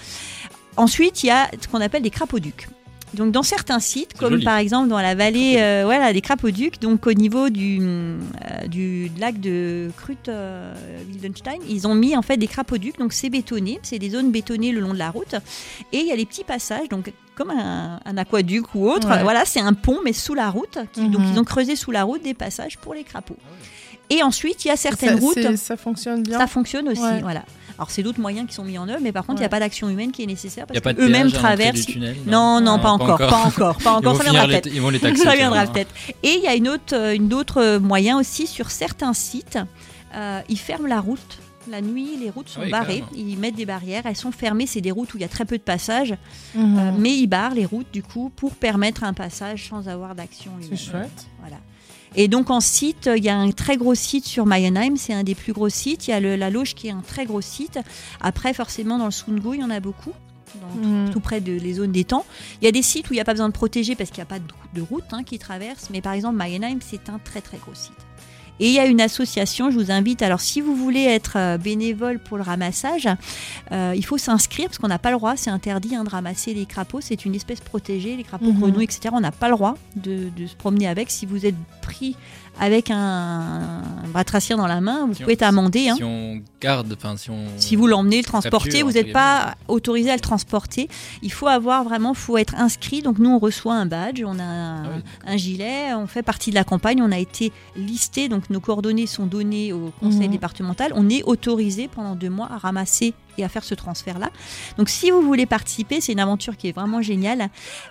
Ensuite il y a ce qu'on appelle des crapauducs. Donc dans certains sites, comme joli. par exemple dans la vallée, euh, voilà, des crapauducs, donc au niveau du, euh, du lac de Krut euh, Wildenstein, ils ont mis en fait des crapauducs, donc c'est bétonné, c'est des zones bétonnées le long de la route, et il y a les petits passages, donc comme un, un aquaduc ou autre, Ouais. voilà, c'est un pont mais sous la route, qui- donc Mhm. ils ont creusé sous la route des passages pour les crapauds. Et ensuite, il y a certaines Ça- routes, Ça fonctionne bien. ça fonctionne aussi, Ouais. voilà. Alors c'est d'autres moyens qui sont mis en eux, mais par contre, il n'y a pas d'action humaine qui est nécessaire parce qu'eux-mêmes traversent. tunnel, non, non, non pas, pas encore, encore. pas encore, pas encore. Ça viendra peut-être. ils vont les taxer, Ça viendra peut-être. Et il y a une autre, une autre moyen aussi sur certains sites. euh, ils ferment la route La nuit, les routes sont Ah oui, barrées. carrément. Ils mettent des barrières. Elles sont fermées. C'est des routes où il y a très peu de passages. Mhm. Euh, mais ils barrent les routes, du coup, pour permettre un passage sans avoir d'action. C'est chouette. Voilà. Et donc en site, il y a un très gros site sur Mayenheim, c'est un des plus gros sites. Il y a le- la Loge qui est un très gros site. Après, forcément, dans le Sundgau, il y en a beaucoup. dans tout- Mhm. tout près de les zones d'étang. Il y a des sites où il n'y a pas besoin de protéger parce qu'il n'y a pas de, de route hein, qui traverse. Mais par exemple, Mayenheim, c'est un très très gros site. Et il y a une association, je vous invite, alors si vous voulez être euh, bénévole pour le ramassage, euh, il faut s'inscrire parce qu'on n'a pas le droit, c'est interdit hein, de ramasser les crapauds, c'est une espèce protégée, les crapauds, Mhm. grenouilles, etc. On n'a pas le droit de, de se promener avec. Si vous êtes pris avec un, un batracien dans la main, vous Si pouvez on- être amendé. hein. Si on garde, enfin si on. Si vous l'emmenez, le transporter, capture, vous n'êtes pas autorisé à le transporter. Il faut avoir vraiment, faut être inscrit. Donc nous, on reçoit un badge, on a un, Ah un gilet, on fait partie de la campagne, on a été listé, donc nos coordonnées sont données au conseil Mhm. départemental. On est autorisé pendant deux mois à ramasser et à faire ce transfert-là. Donc si vous voulez participer, c'est une aventure qui est vraiment géniale.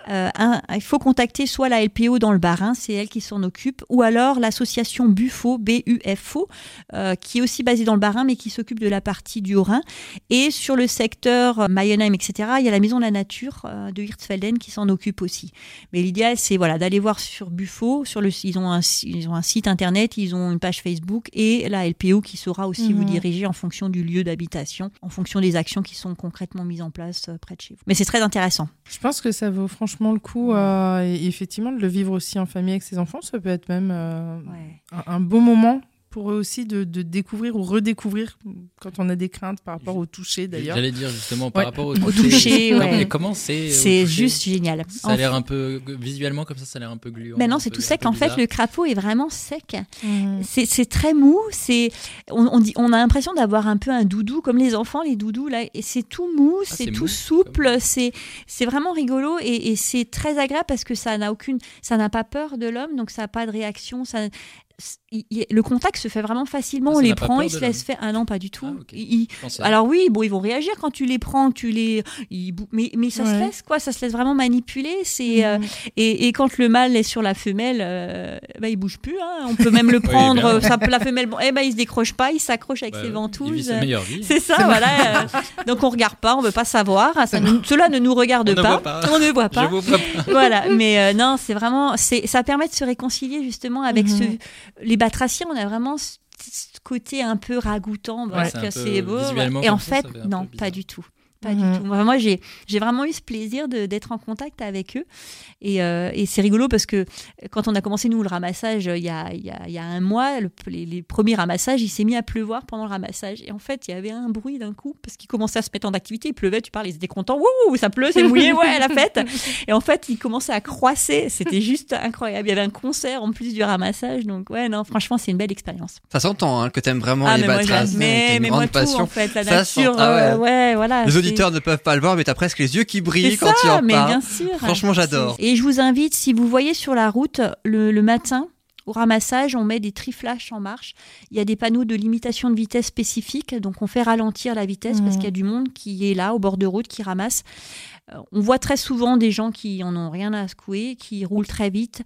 Euh, un- il faut contacter soit la LPO dans le Bas-Rhin, c'est elle qui s'en occupe, ou alors l'association Bufo, B-U-F-O, euh, qui est aussi basée dans le Bas-Rhin, mais qui s'occupe de la partie du Haut-Rhin. Et sur le secteur euh, Mayenheim, etc., il y a la Maison de la Nature euh, de Hirtsfelden qui s'en occupe aussi. Mais l'idéal, c'est voilà, d'aller voir sur Bufo, sur le, ils, ont un, ils ont un site internet, ils ont une page Facebook et la LPO qui saura aussi vous Mhm. diriger en fonction du lieu d'habitation, en fonction des actions qui sont concrètement mises en place euh, près de chez vous. Mais c'est très intéressant. Je pense que ça vaut franchement le coup. euh, et effectivement, de le vivre aussi en famille avec ses enfants, ça peut être même euh, un, un beau moment pour eux aussi de, de découvrir ou redécouvrir quand on a des craintes par rapport au toucher d'ailleurs. J'allais dire justement par Ouais. rapport au Au toucher. toucher, Comment- ouais. Et comment c'est au C'est toucher juste génial. Ça a l'air un peu visuellement comme ça, ça a l'air un peu gluant. Mais non, c'est tout sec. En fait, le crapaud est vraiment sec. Mhm. C'est c'est très mou. C'est on, on dit, on a l'impression d'avoir un peu un doudou comme les enfants, les doudous là. Et c'est tout mou, c'est c'est tout mou, souple. C'est c'est vraiment rigolo et, et c'est très agréable parce que ça n'a aucune, ça n'a pas peur de l'homme, donc ça n'a pas de réaction. Ça il- il- le contact se fait vraiment facilement. Ah, on ça les prend, ils se laissent faire. Ah non, pas du tout. Ah. Ils- alors oui, bon, ils vont réagir quand tu les prends, tu les, ils mais, mais ça se laisse quoi, ça se laisse vraiment manipuler. C'est euh, Mhm. et, et quand le mâle est sur la femelle, euh, bah, il bouge plus. hein. On peut même le prendre. bien. euh, ça, la femelle, bon, eh ben, il se décroche pas, il s'accroche avec Bah, ses ventouses. C'est ça, voilà. euh, donc on regarde pas, on veut pas savoir. Ça nous- cela ne nous regarde On pas. On ne voit pas. Je vous vois pas. voilà, mais euh, non, c'est vraiment, c'est, ça permet de se réconcilier justement avec Mhm. ce, les batraciens. On a vraiment ce, ce côté un peu ragoûtant, parce peu c'est beau. Et en fait, ça non, pas du tout. Pas Mhm. du tout. Enfin, moi, j'ai, vraiment eu ce plaisir de- d'être en contact avec eux. Et, euh, et c'est rigolo parce que quand on a commencé, nous, le ramassage, euh, il y a, il y a, il y a un mois, le- les, les premiers ramassages, il s'est mis à pleuvoir pendant le ramassage. Et en fait, il y avait un bruit d'un coup parce qu'ils commençaient à se mettre en activité. Il pleuvait, tu parles, ils étaient contents. Wouh, ça pleut, c'est mouillé, ouais, la fête. Et en fait, ils commençaient à croisser. C'était juste incroyable. Il y avait un concert en plus du ramassage. Donc, ouais, non, franchement, c'est une belle expérience. Ça s'entend hein, que t'aimes vraiment Ah, les mais moi, Mais, une mais grande moi, tout, passion. en fait, la Ça sent- nature, ah ouais. euh, ouais, voilà. Les c'est- auditeurs ne peuvent pas le voir, mais t'as presque les yeux qui brillent quand tu ça, en mais parles. bien sûr. Franchement, j'adore. Et je vous invite, si vous voyez sur la route le, le matin, au ramassage, on met des triflash en marche. Il y a des panneaux de limitation de vitesse spécifiques, donc on fait ralentir la vitesse parce Mhm. qu'il y a du monde qui est là au bord de route qui ramasse. Euh, On voit très souvent des gens qui en ont rien à secouer, qui roulent très vite.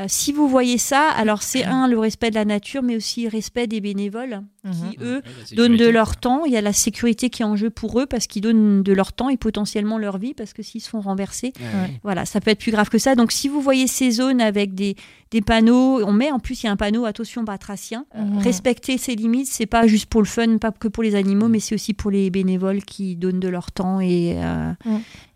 Euh, si vous voyez ça, alors c'est un le respect de la nature, mais aussi le respect des bénévoles Mhm. qui eux Ouais, la donnent de leur temps. Il y a la sécurité qui est en jeu pour eux parce qu'ils donnent de leur temps et potentiellement leur vie parce que s'ils se font renverser, Ouais. voilà, ça peut être plus grave que ça. Donc si vous voyez ces zones avec des, des panneaux, on met en plus il y a un panneau attention batracien. Euh, Mhm. Respecter ces limites, c'est pas juste pour le fun, pas que pour les animaux, mais c'est aussi pour les bénévoles qui donnent de leur temps et euh.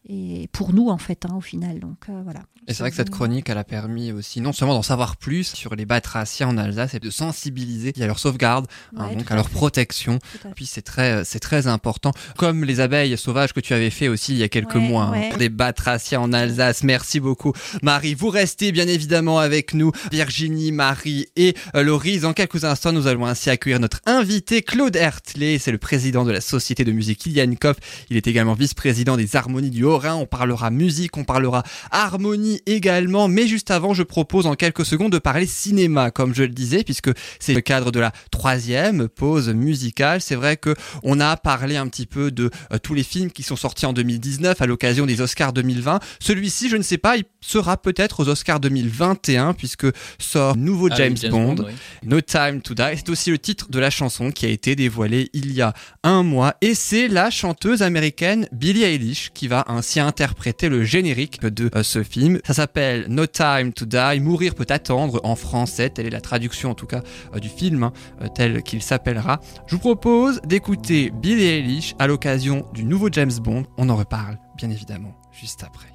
Et pour nous en fait hein, au final. Donc euh, voilà. Et c'est vrai que cette chronique, elle a permis aussi non seulement d'en savoir plus sur les batraciens en Alsace et de sensibiliser à leur sauvegarde, hein, donc à à leur protection. À. Puis c'est très, c'est très important. Comme les abeilles sauvages que tu avais fait aussi il y a quelques Ouais, mois, hein, ouais. pour des batraciens en Alsace. Merci beaucoup, Marie. Vous restez bien évidemment avec nous, Virginie, Marie et euh, Laurie. Dans quelques instants, nous allons ainsi accueillir notre invité Claude Hertley. C'est le président de la société de musique Ilian Koff. Il est également vice-président des Harmonies du Haut contemporain, on parlera musique, on parlera harmonie également, mais juste avant, je propose en quelques secondes de parler cinéma, comme je le disais, puisque c'est le cadre de la troisième pause musicale. C'est vrai que on a parlé un petit peu de euh, tous les films qui sont sortis en 2019 à l'occasion des Oscars 2020. Celui-ci, je ne sais pas, il sera peut-être aux Oscars 2021 puisque sort nouveau Ah James, James Bond, Bond, oui. No Time to Die. C'est aussi le titre de la chanson qui a été dévoilée il y a un mois et c'est la chanteuse américaine Billie Eilish qui va ainsi interpréter le générique de euh, ce film. Ça s'appelle No Time to Die, Mourir peut attendre en français, telle est la traduction en tout cas euh, du film, hein, euh, tel qu'il s'appellera. Je vous propose d'écouter Billie Eilish à l'occasion du nouveau James Bond. On en reparle bien évidemment juste après.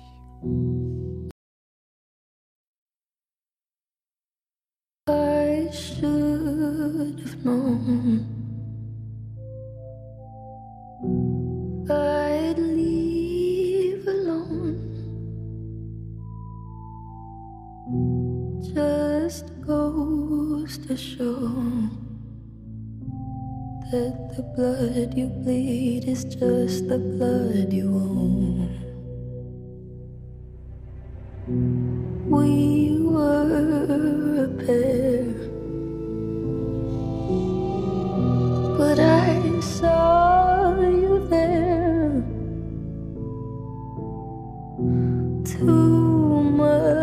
Just goes to show that the blood you bleed is just the blood you own. We were a pair, but I saw you there. Too much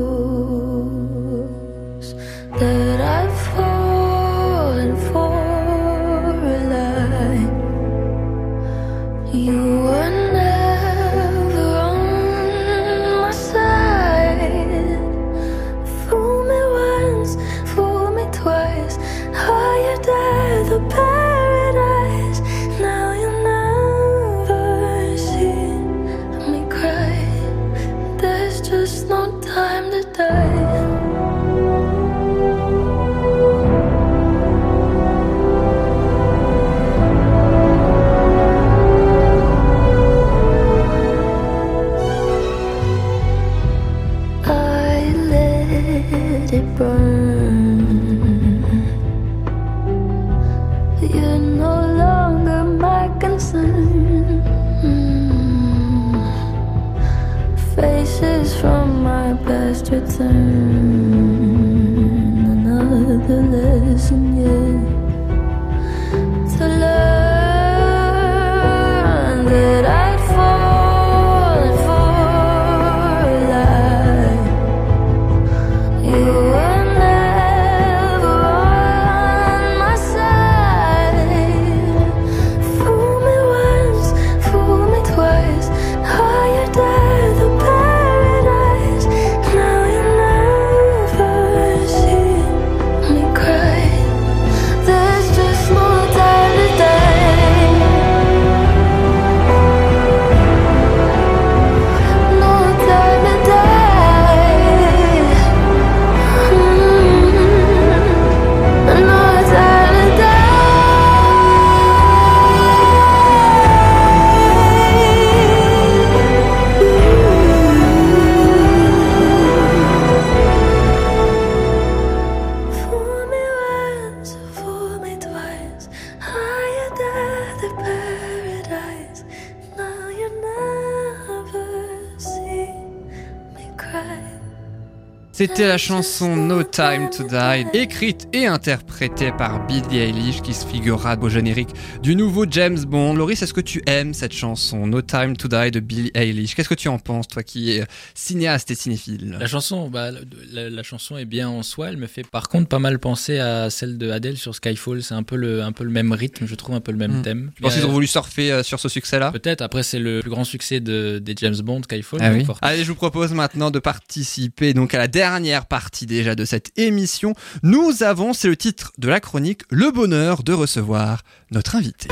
C'était la chanson No Time to Die, écrite et interprétée par Billie Eilish, qui se figurera au générique du nouveau James Bond. Loris, est-ce que tu aimes cette chanson No Time to Die de Billie Eilish? Qu'est-ce que tu en penses, toi qui es cinéaste et cinéphile? La chanson, bah, la, la chanson est bien en soi. Elle me fait par contre pas mal penser à celle de Adele sur Skyfall. C'est un peu le, un peu le même rythme, je trouve un peu le même Hmm. thème. Tu penses qu'ils Euh, ont voulu surfer euh, sur ce succès-là? Peut-être. Après, c'est le plus grand succès de, des James Bond, Skyfall. Ah oui. Allez, je vous propose maintenant de participer donc à la dernière partie déjà de cette émission. Nous avons, c'est le titre de la chronique, le bonheur de recevoir notre invité.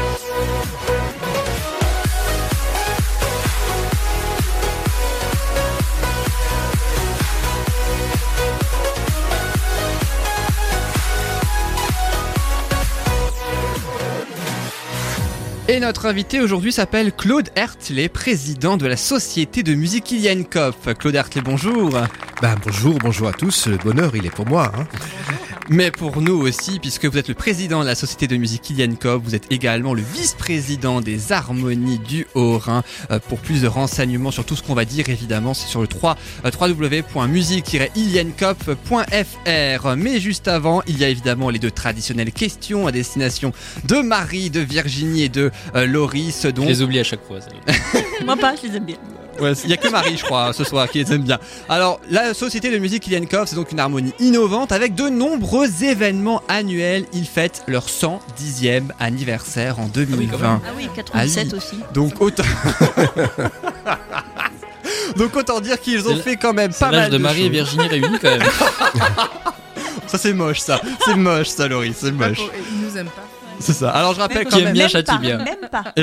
Et notre invité aujourd'hui s'appelle Claude Hertley, président de la Société de musique Ilian. Claude Hertley, bonjour. Ben, bonjour, bonjour à tous. Le bonheur, il est pour moi. Hein. Mais pour nous aussi, puisque vous êtes le président de la Société de musique Ilian Kopf, vous êtes également le vice-président des harmonies du Haut-Rhin. Euh, pour plus de renseignements sur tout ce qu'on va dire, évidemment, c'est sur le 3, euh, www.musique-iliankopf.fr. Mais juste avant, il y a évidemment les deux traditionnelles questions à destination de Marie, de Virginie et de euh, Loris. Donc... Je les oublie à chaque fois. ça. Moi pas, je les aime bien. Ouais, il y a que Marie, je crois, ce soir, qui les aime bien. Alors, la Société de musique Ilian Kopf, c'est donc une harmonie innovante avec de nombreux événements annuels. Ils fêtent leur 110e anniversaire en 2020. Ah oui, 87 Ah oui. aussi. Donc autant. Donc autant dire qu'ils ont fait quand même pas l'âge mal de de Marie et. Virginie réunis quand même. Ça c'est moche ça, c'est moche ça Laurie, c'est moche. Ils nous aiment pas. C'est ça. Alors je rappelle quand même. bien châtie bien. Même pas.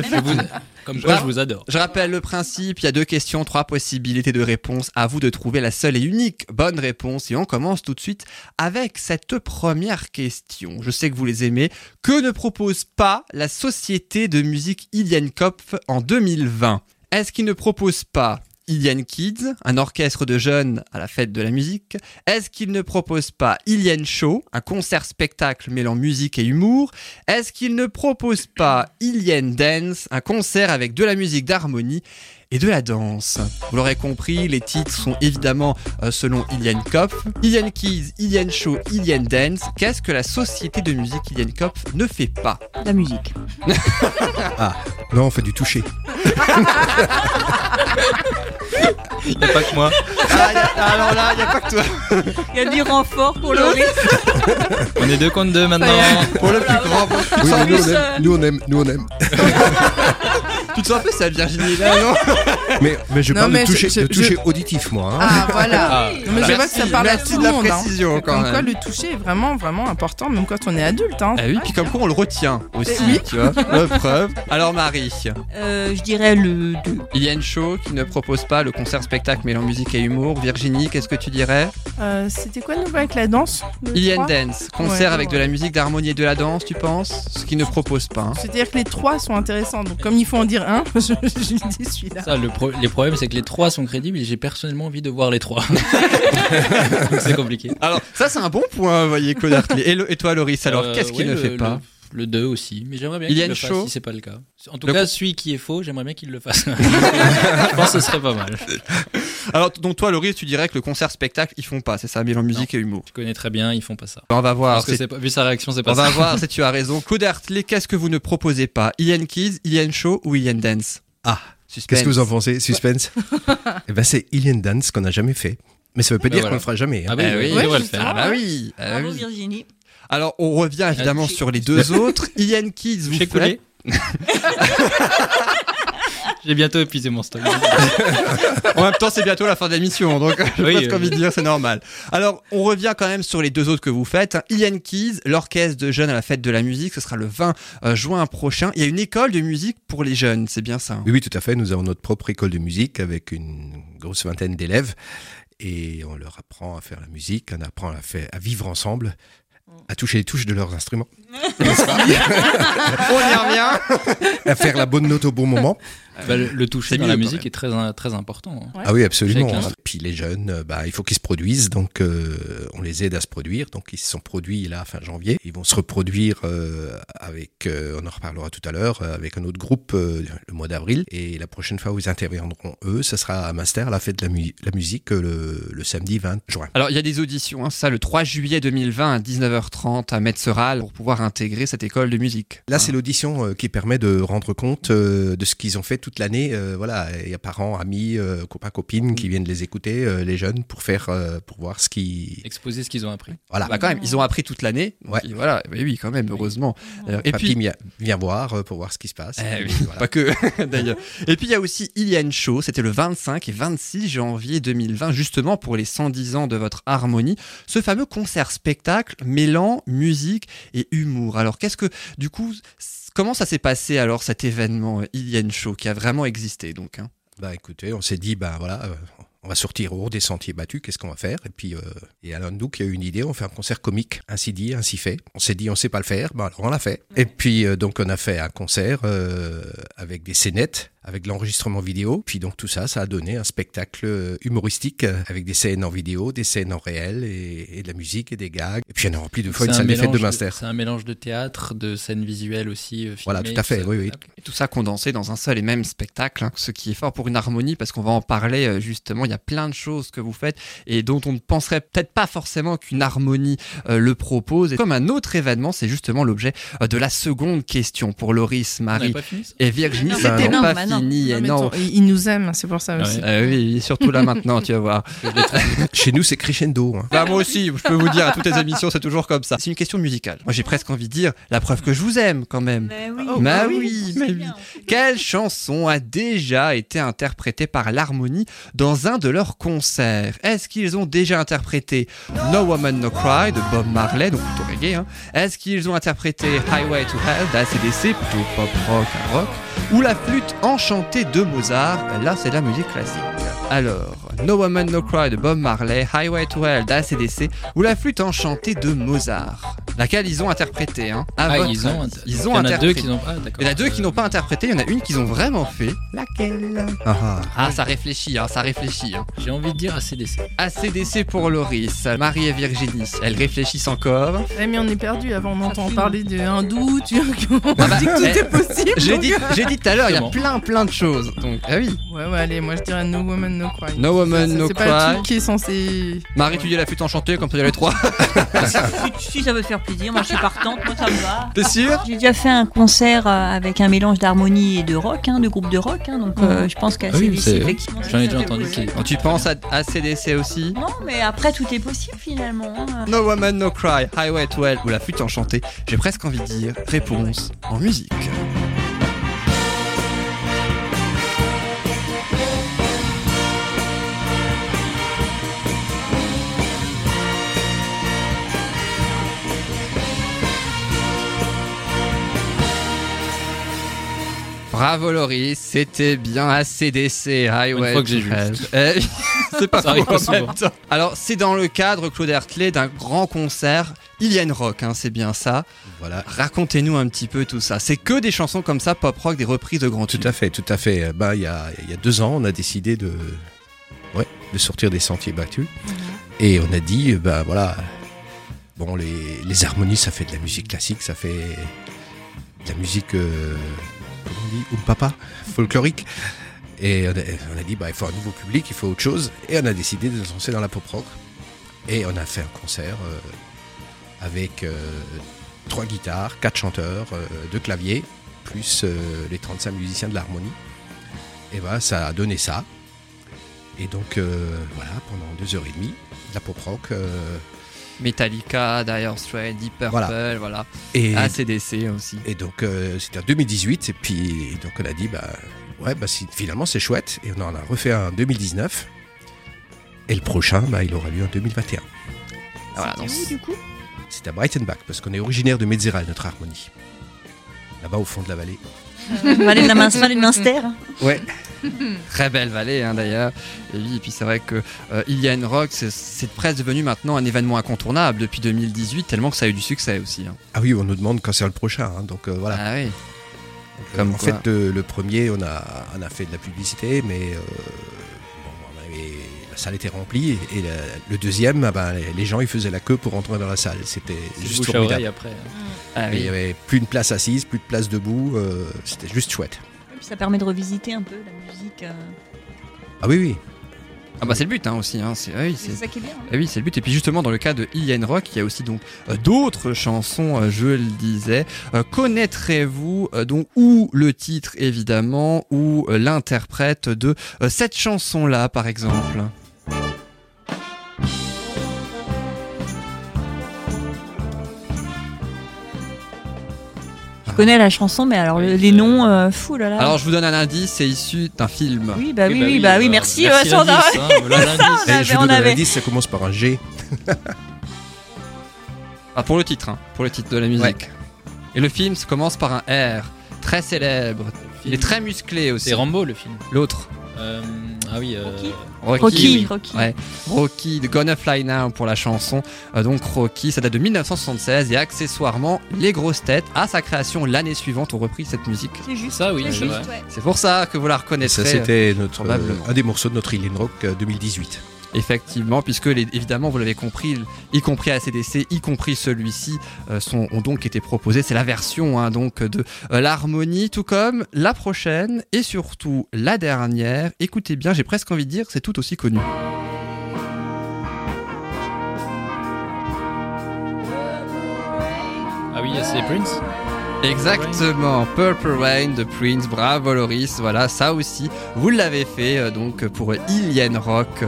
Comme quoi, je vous adore. Je rappelle le principe, il y a deux questions, trois possibilités de réponse. À vous de trouver la seule et unique bonne réponse. Et on commence tout de suite avec cette première question. Je sais que vous les aimez. Que ne propose pas la Société de musique Ilian Kopf en 2020 Est-ce qu'il ne propose pas Ilian Kids, un orchestre de jeunes à la fête de la musique. Est-ce qu'il ne propose pas Ilian Show, un concert-spectacle mêlant musique et humour? Est-ce qu'il ne propose pas Ilian Dance, un concert avec de la musique d'harmonie? Et de la danse Vous l'aurez compris, les titres sont évidemment euh, selon Ilian Kopf. Ilian Kids, Ilian Show, Ilian Dance. Qu'est-ce que la société de musique Ilian Kopf ne fait pas? La musique. Ah, non, on fait du toucher. Il n'y a pas que moi. Ah, y a- Alors là, il n'y a pas que toi. Il y a du renfort pour Laurie. On est deux contre deux maintenant. Pour le plus grand. Oui, on aime, nous on aime, nous on aime. Tu te sens un peu sale, Virginie, là, non Mais, mais je Non, parle mais de toucher, je- de je- toucher auditif, moi. hein. Ah voilà. Ah, mais je vois que ça Merci, parle à tout de le la monde. hein. précision, quand Comme même. quoi le toucher est vraiment vraiment important, même quand on est adulte. Hein. Ah oui, puis comme quoi on le retient aussi, Oui. tu vois. La preuve. Alors Marie, Euh, je dirais le 2. il y a une show qui ne propose pas le concert-spectacle mêlant musique et humour. Virginie, qu'est-ce que tu dirais? Euh, C'était quoi de nouveau avec la danse le Ilian trois? Dance, concert Ouais, avec de la musique, d'harmonie et de la danse, tu penses? Ce qui ne propose pas. hein. C'est-à-dire que les trois sont intéressants. Donc comme il faut en dire un, je, je dis celui-là. Ça, le pro- les problèmes, c'est que les trois sont crédibles et j'ai personnellement envie de voir les trois. Donc c'est compliqué. Alors, ça c'est un bon point, vous voyez, Claude Hartley. Et, le- et toi, Loris, alors Euh, qu'est-ce qu'il ouais, ne le- fait pas Le, le 2 aussi, mais j'aimerais bien Il y a qu'il le une fasse show si c'est pas le cas. En tout Le cas, celui qui est faux, j'aimerais bien qu'il le fasse. je pense que ce serait pas mal. Alors, donc toi, Loris, tu dirais que le concert-spectacle, ils font pas, c'est ça, mêlant musique et humour. Je connais très bien, ils font pas ça. On va voir. Parce que c'est- c'est pas- vu sa réaction, c'est pas On ça. va voir si tu as raison. Claude Hartley, qu'est-ce que vous ne proposez pas? Ilian Kids, Ilian Show ou Ilian Dance? Ah, Suspense. qu'est-ce que vous en pensez? Suspense? Eh ben, c'est Ilian Dance qu'on n'a jamais fait. Mais ça veut pas Ben dire qu'on le fera jamais. hein. Ah oui, Eh oui, on devrait le faire. Ah bah oui. ah Bravo. Virginie. Alors, on revient évidemment Ah, sur les deux autres. Ilian Kids, vous faites... J'ai bientôt épuisé mon stock. En même temps, c'est bientôt la fin de l'émission, donc je Oui, pense euh, envie de dire, c'est normal. Alors, on revient quand même sur les deux autres que vous faites. Ilian Keys, l'orchestre de jeunes à la fête de la musique, ce sera le 20 euh, juin prochain. Il y a une école de musique pour les jeunes, c'est bien ça hein? Oui, oui, tout à fait. Nous avons notre propre école de musique avec une grosse vingtaine d'élèves. Et on leur apprend à faire la musique, on apprend à, faire, à vivre ensemble, à toucher les touches de leurs instruments, On y revient à faire la bonne note au bon moment. Bah, le, le toucher dans la musique est très, très important. hein. Ah oui, absolument. Chacun. Puis les jeunes, euh, bah, il faut qu'ils se produisent, donc euh, on les aide à se produire. Donc ils se sont produits là fin janvier. Ils vont se reproduire euh, avec, euh, on en reparlera tout à l'heure, avec un autre groupe euh, le mois d'avril. Et la prochaine fois où ils interviendront eux, ce sera à Master, à la fête de la, mu- la musique, le, le samedi 20 juin. Alors, il y a des auditions, hein, ça, le 3 juillet 2020 à 19h30 à Metzeral pour pouvoir intégrer cette école de musique. Là, c'est l'audition euh, qui permet de rendre compte euh, de ce qu'ils ont fait toute l'année. Euh, voilà, il y a parents, amis, euh, copains, copines qui viennent les écouter, euh, les jeunes, pour faire, euh, pour voir ce qui. Exposer ce qu'ils ont appris. Voilà. Bah, quand même, ils ont appris toute l'année. Ouais. Voilà, oui, oui, quand même, heureusement. Euh, Et Papy puis, vient, vient voir euh, pour voir ce qui se passe. Eh Et oui, voilà. pas que d'ailleurs. Et puis il y a aussi Ilian Show, c'était le 25 et 26 janvier 2020, justement pour les 110 ans de votre harmonie, ce fameux concert-spectacle mêlant musique et humour. Alors qu'est-ce que, du coup, comment ça s'est passé alors cet événement euh, Ilian Show qui a vraiment existé donc hein? Bah écoutez, on s'est dit, bah voilà, euh, on va sortir hors des sentiers battus, qu'est-ce qu'on va faire? Et puis, euh, et nous qui a eu une idée, on fait un concert comique, ainsi dit, ainsi fait. On s'est dit, on sait pas le faire, ben alors on l'a fait. Et puis, euh, donc, on a fait un concert euh, avec des scénettes, avec l'enregistrement vidéo. Puis donc tout ça, ça a donné un spectacle euh, humoristique euh, avec des scènes en vidéo, des scènes en réel et, et de la musique et des gags. Et puis on a rempli deux fois une C'est un salle des fêtes de Munster. C'est un mélange de théâtre, de scènes visuelles aussi. euh, Voilà, tout à fait, ça. oui, oui. Et tout ça condensé dans un seul et même spectacle, hein, ce qui est fort pour une harmonie, parce qu'on va en parler euh, justement. Il y a plein de choses que vous faites et dont on ne penserait peut-être pas forcément qu'une harmonie euh, le propose. Et comme un autre événement, c'est justement l'objet euh, de la seconde question pour Loris, Marie et Virginie. Pas non. fini. Non, et mais non. attends, il nous aime, c'est pour ça Ah aussi. Euh, oui, surtout là maintenant, tu vas voir. Chez nous, c'est crescendo. hein. Bah moi aussi, je peux vous dire, à toutes les émissions, c'est toujours comme ça. C'est une question musicale. Moi, j'ai presque envie de dire la preuve que je vous aime quand même. Mais oui. Oh, bah bah oui, mais oui. Quelle chanson a déjà été interprétée par l'harmonie dans un de leurs concerts? Est-ce qu'ils ont déjà interprété No Woman No Cry de Bob Marley, donc plutôt reggae hein? Est-ce qu'ils ont interprété Highway to Hell d'ACDC, plutôt pop rock, rock Ou la flûte enchantée de Mozart Là, c'est la musique classique. Alors, No Woman No Cry de Bob Marley, Highway to Hell d'ACDC ou la flûte enchantée de Mozart Laquelle ils ont interprété, hein à Ah, votre ils ont, ils ont il y en a deux interprété. qui n'ont pas. d'accord. Il y en a deux qui n'ont pas interprété, il y en a une qu'ils ont vraiment fait. Laquelle? Ah, ah. Ah, ça réfléchit, hein, ça réfléchit. Hein. J'ai envie de dire ACDC. ACDC pour Loris, Marie et Virginie, elles réfléchissent encore. Eh, mais on est perdu. Avant, on entend parler de hindou, turc. On Ah bah, dit que tout eh, est possible. J'ai dit, tout à l'heure, il y a plein plein de choses. Donc, ah oui. Ouais, ouais, allez, moi je dirais No Woman No Cry. No Woman, Ça, ça, No C'est pas le Cry. truc qui est censé. Marie, tu dis la flûte enchantée, comme ça il y a les trois. Si ça veut te faire plaisir, moi je suis partante, moi ça me va. T'es sûr J'ai déjà fait un concert euh, avec un mélange d'harmonie et de rock, hein, de groupe de rock, hein, donc euh, je pense qu'à Ah oui, effectivement. J'en ai déjà entendu. qui- Tu penses à ACDC aussi? Non, mais après tout est possible finalement. hein. No Woman, No Cry, Highway to Hell ou la flûte enchantée J'ai presque envie de dire réponse en musique. Bravo Loris, c'était bien ACDC, Highway Une fois que j'ai vu. Eh, c'est pas souvent. temps. Alors, c'est dans le cadre, Claude Hertley, d'un grand concert. Ilian Rock, hein, c'est bien ça. Voilà. Racontez-nous un petit peu tout ça. C'est que des chansons comme ça, pop rock, des reprises de grands Tout tubes. à fait, tout à fait. Bah, il y a, il y a deux ans, on a décidé de, ouais, de sortir des sentiers battus. Et on a dit, euh, bah voilà, bon, les, les harmonies, ça fait de la musique classique, ça fait de la musique, euh, comment on dit, ou papa, folklorique. Et on a, dit, bah, il faut un nouveau public, il faut autre chose. Et on a décidé de se lancer dans la pop rock. Et on a fait un concert euh, avec euh, trois guitares, quatre chanteurs, euh, deux claviers, plus les 35 musiciens de l'harmonie. Et voilà, ça a donné ça. Et donc, voilà, pendant deux heures et demie, de la pop rock. Euh, Metallica, Dire Straits, Deep Purple, Voilà. voilà. et, ACDC aussi. et donc, euh, c'était en 2018. Et puis, donc, on a dit, bah, ouais, bah, si- finalement, c'est chouette. Et on en a refait un en 2019. Et le prochain, bah, il aura lieu en 2021. Voilà, donc, Où, du coup? C'est à Breitenbach, parce qu'on est originaire de Metzeral, notre harmonie. Là-bas, au fond de la vallée. Vallée de la Mince- Vallée de Munster. Ouais. Très belle vallée hein, d'ailleurs. Et oui, et puis c'est vrai que euh, Ilian Rock, c'est- presque devenu maintenant un événement incontournable depuis 2018, tellement que ça a eu du succès aussi. hein. Ah oui, on nous demande quand c'est le prochain. hein, donc, euh, voilà. Ah oui. Euh, Comme en quoi. fait, euh, le premier, on a, on a fait de la publicité, mais euh, bon, on avait- la salle était remplie. Et la- le deuxième, ah ben, les, les gens ils faisaient la queue pour entrer dans la salle. C'était juste formidable. après. hein. Ah Il oui. y avait plus de place assise, plus de place debout. euh, C'était juste chouette. Et puis ça permet de revisiter un peu la musique. euh, Ah oui, oui. Ah bah c'est le but hein, aussi. Hein. C'est ah oui, C'est c'est- ça qui est bien. hein. Ah oui, c'est le but. Et puis justement, dans le cas de Ilian Rock, il y a aussi donc euh, d'autres chansons, euh, je le disais. Euh, Connaîtrez-vous euh, donc ou le titre évidemment, ou euh, l'interprète de euh, cette chanson-là, par exemple? Je connais la chanson, mais alors le- Oui, les euh, noms, euh, fou là là. Alors je vous donne un indice, c'est issu d'un film. oui, bah oui, oui, bah oui, merci. on a- hein, voilà l'indice. on Et avait- je vous on donne un avait. indice, ça commence par un G. Ah, pour le titre, hein, pour le titre de la musique. Et le film ça commence par un R, très célèbre. Il est très musclé aussi. C'est Rambo le film. L'autre. Euh, Ah oui, euh, Rocky, Rocky, oui. Rocky. Ouais. Rocky de Gonna Fly Now pour la chanson. Euh, donc Rocky, ça date de 1976 et accessoirement, les grosses têtes, à sa création l'année suivante, ont repris cette musique. C'est juste. ça oui, C'est c'est juste, vrai. ouais. C'est pour ça que vous la Ça, reconnaîtrez. c'était notre, euh, un des morceaux de notre Alien Rock euh, 2018. Effectivement, puisque les- évidemment, vous l'avez compris, y compris à CDC, y compris celui-ci, euh, ont donc été proposés. C'est la version hein, donc de euh, l'harmonie, tout comme la prochaine et surtout la dernière. Écoutez bien, j'ai presque envie de dire que c'est tout aussi connu. Ah oui, c'est Prince. Exactement, Purple Rain de Prince, bravo Loris, voilà, ça aussi, vous l'avez fait euh, donc pour Alien Rock.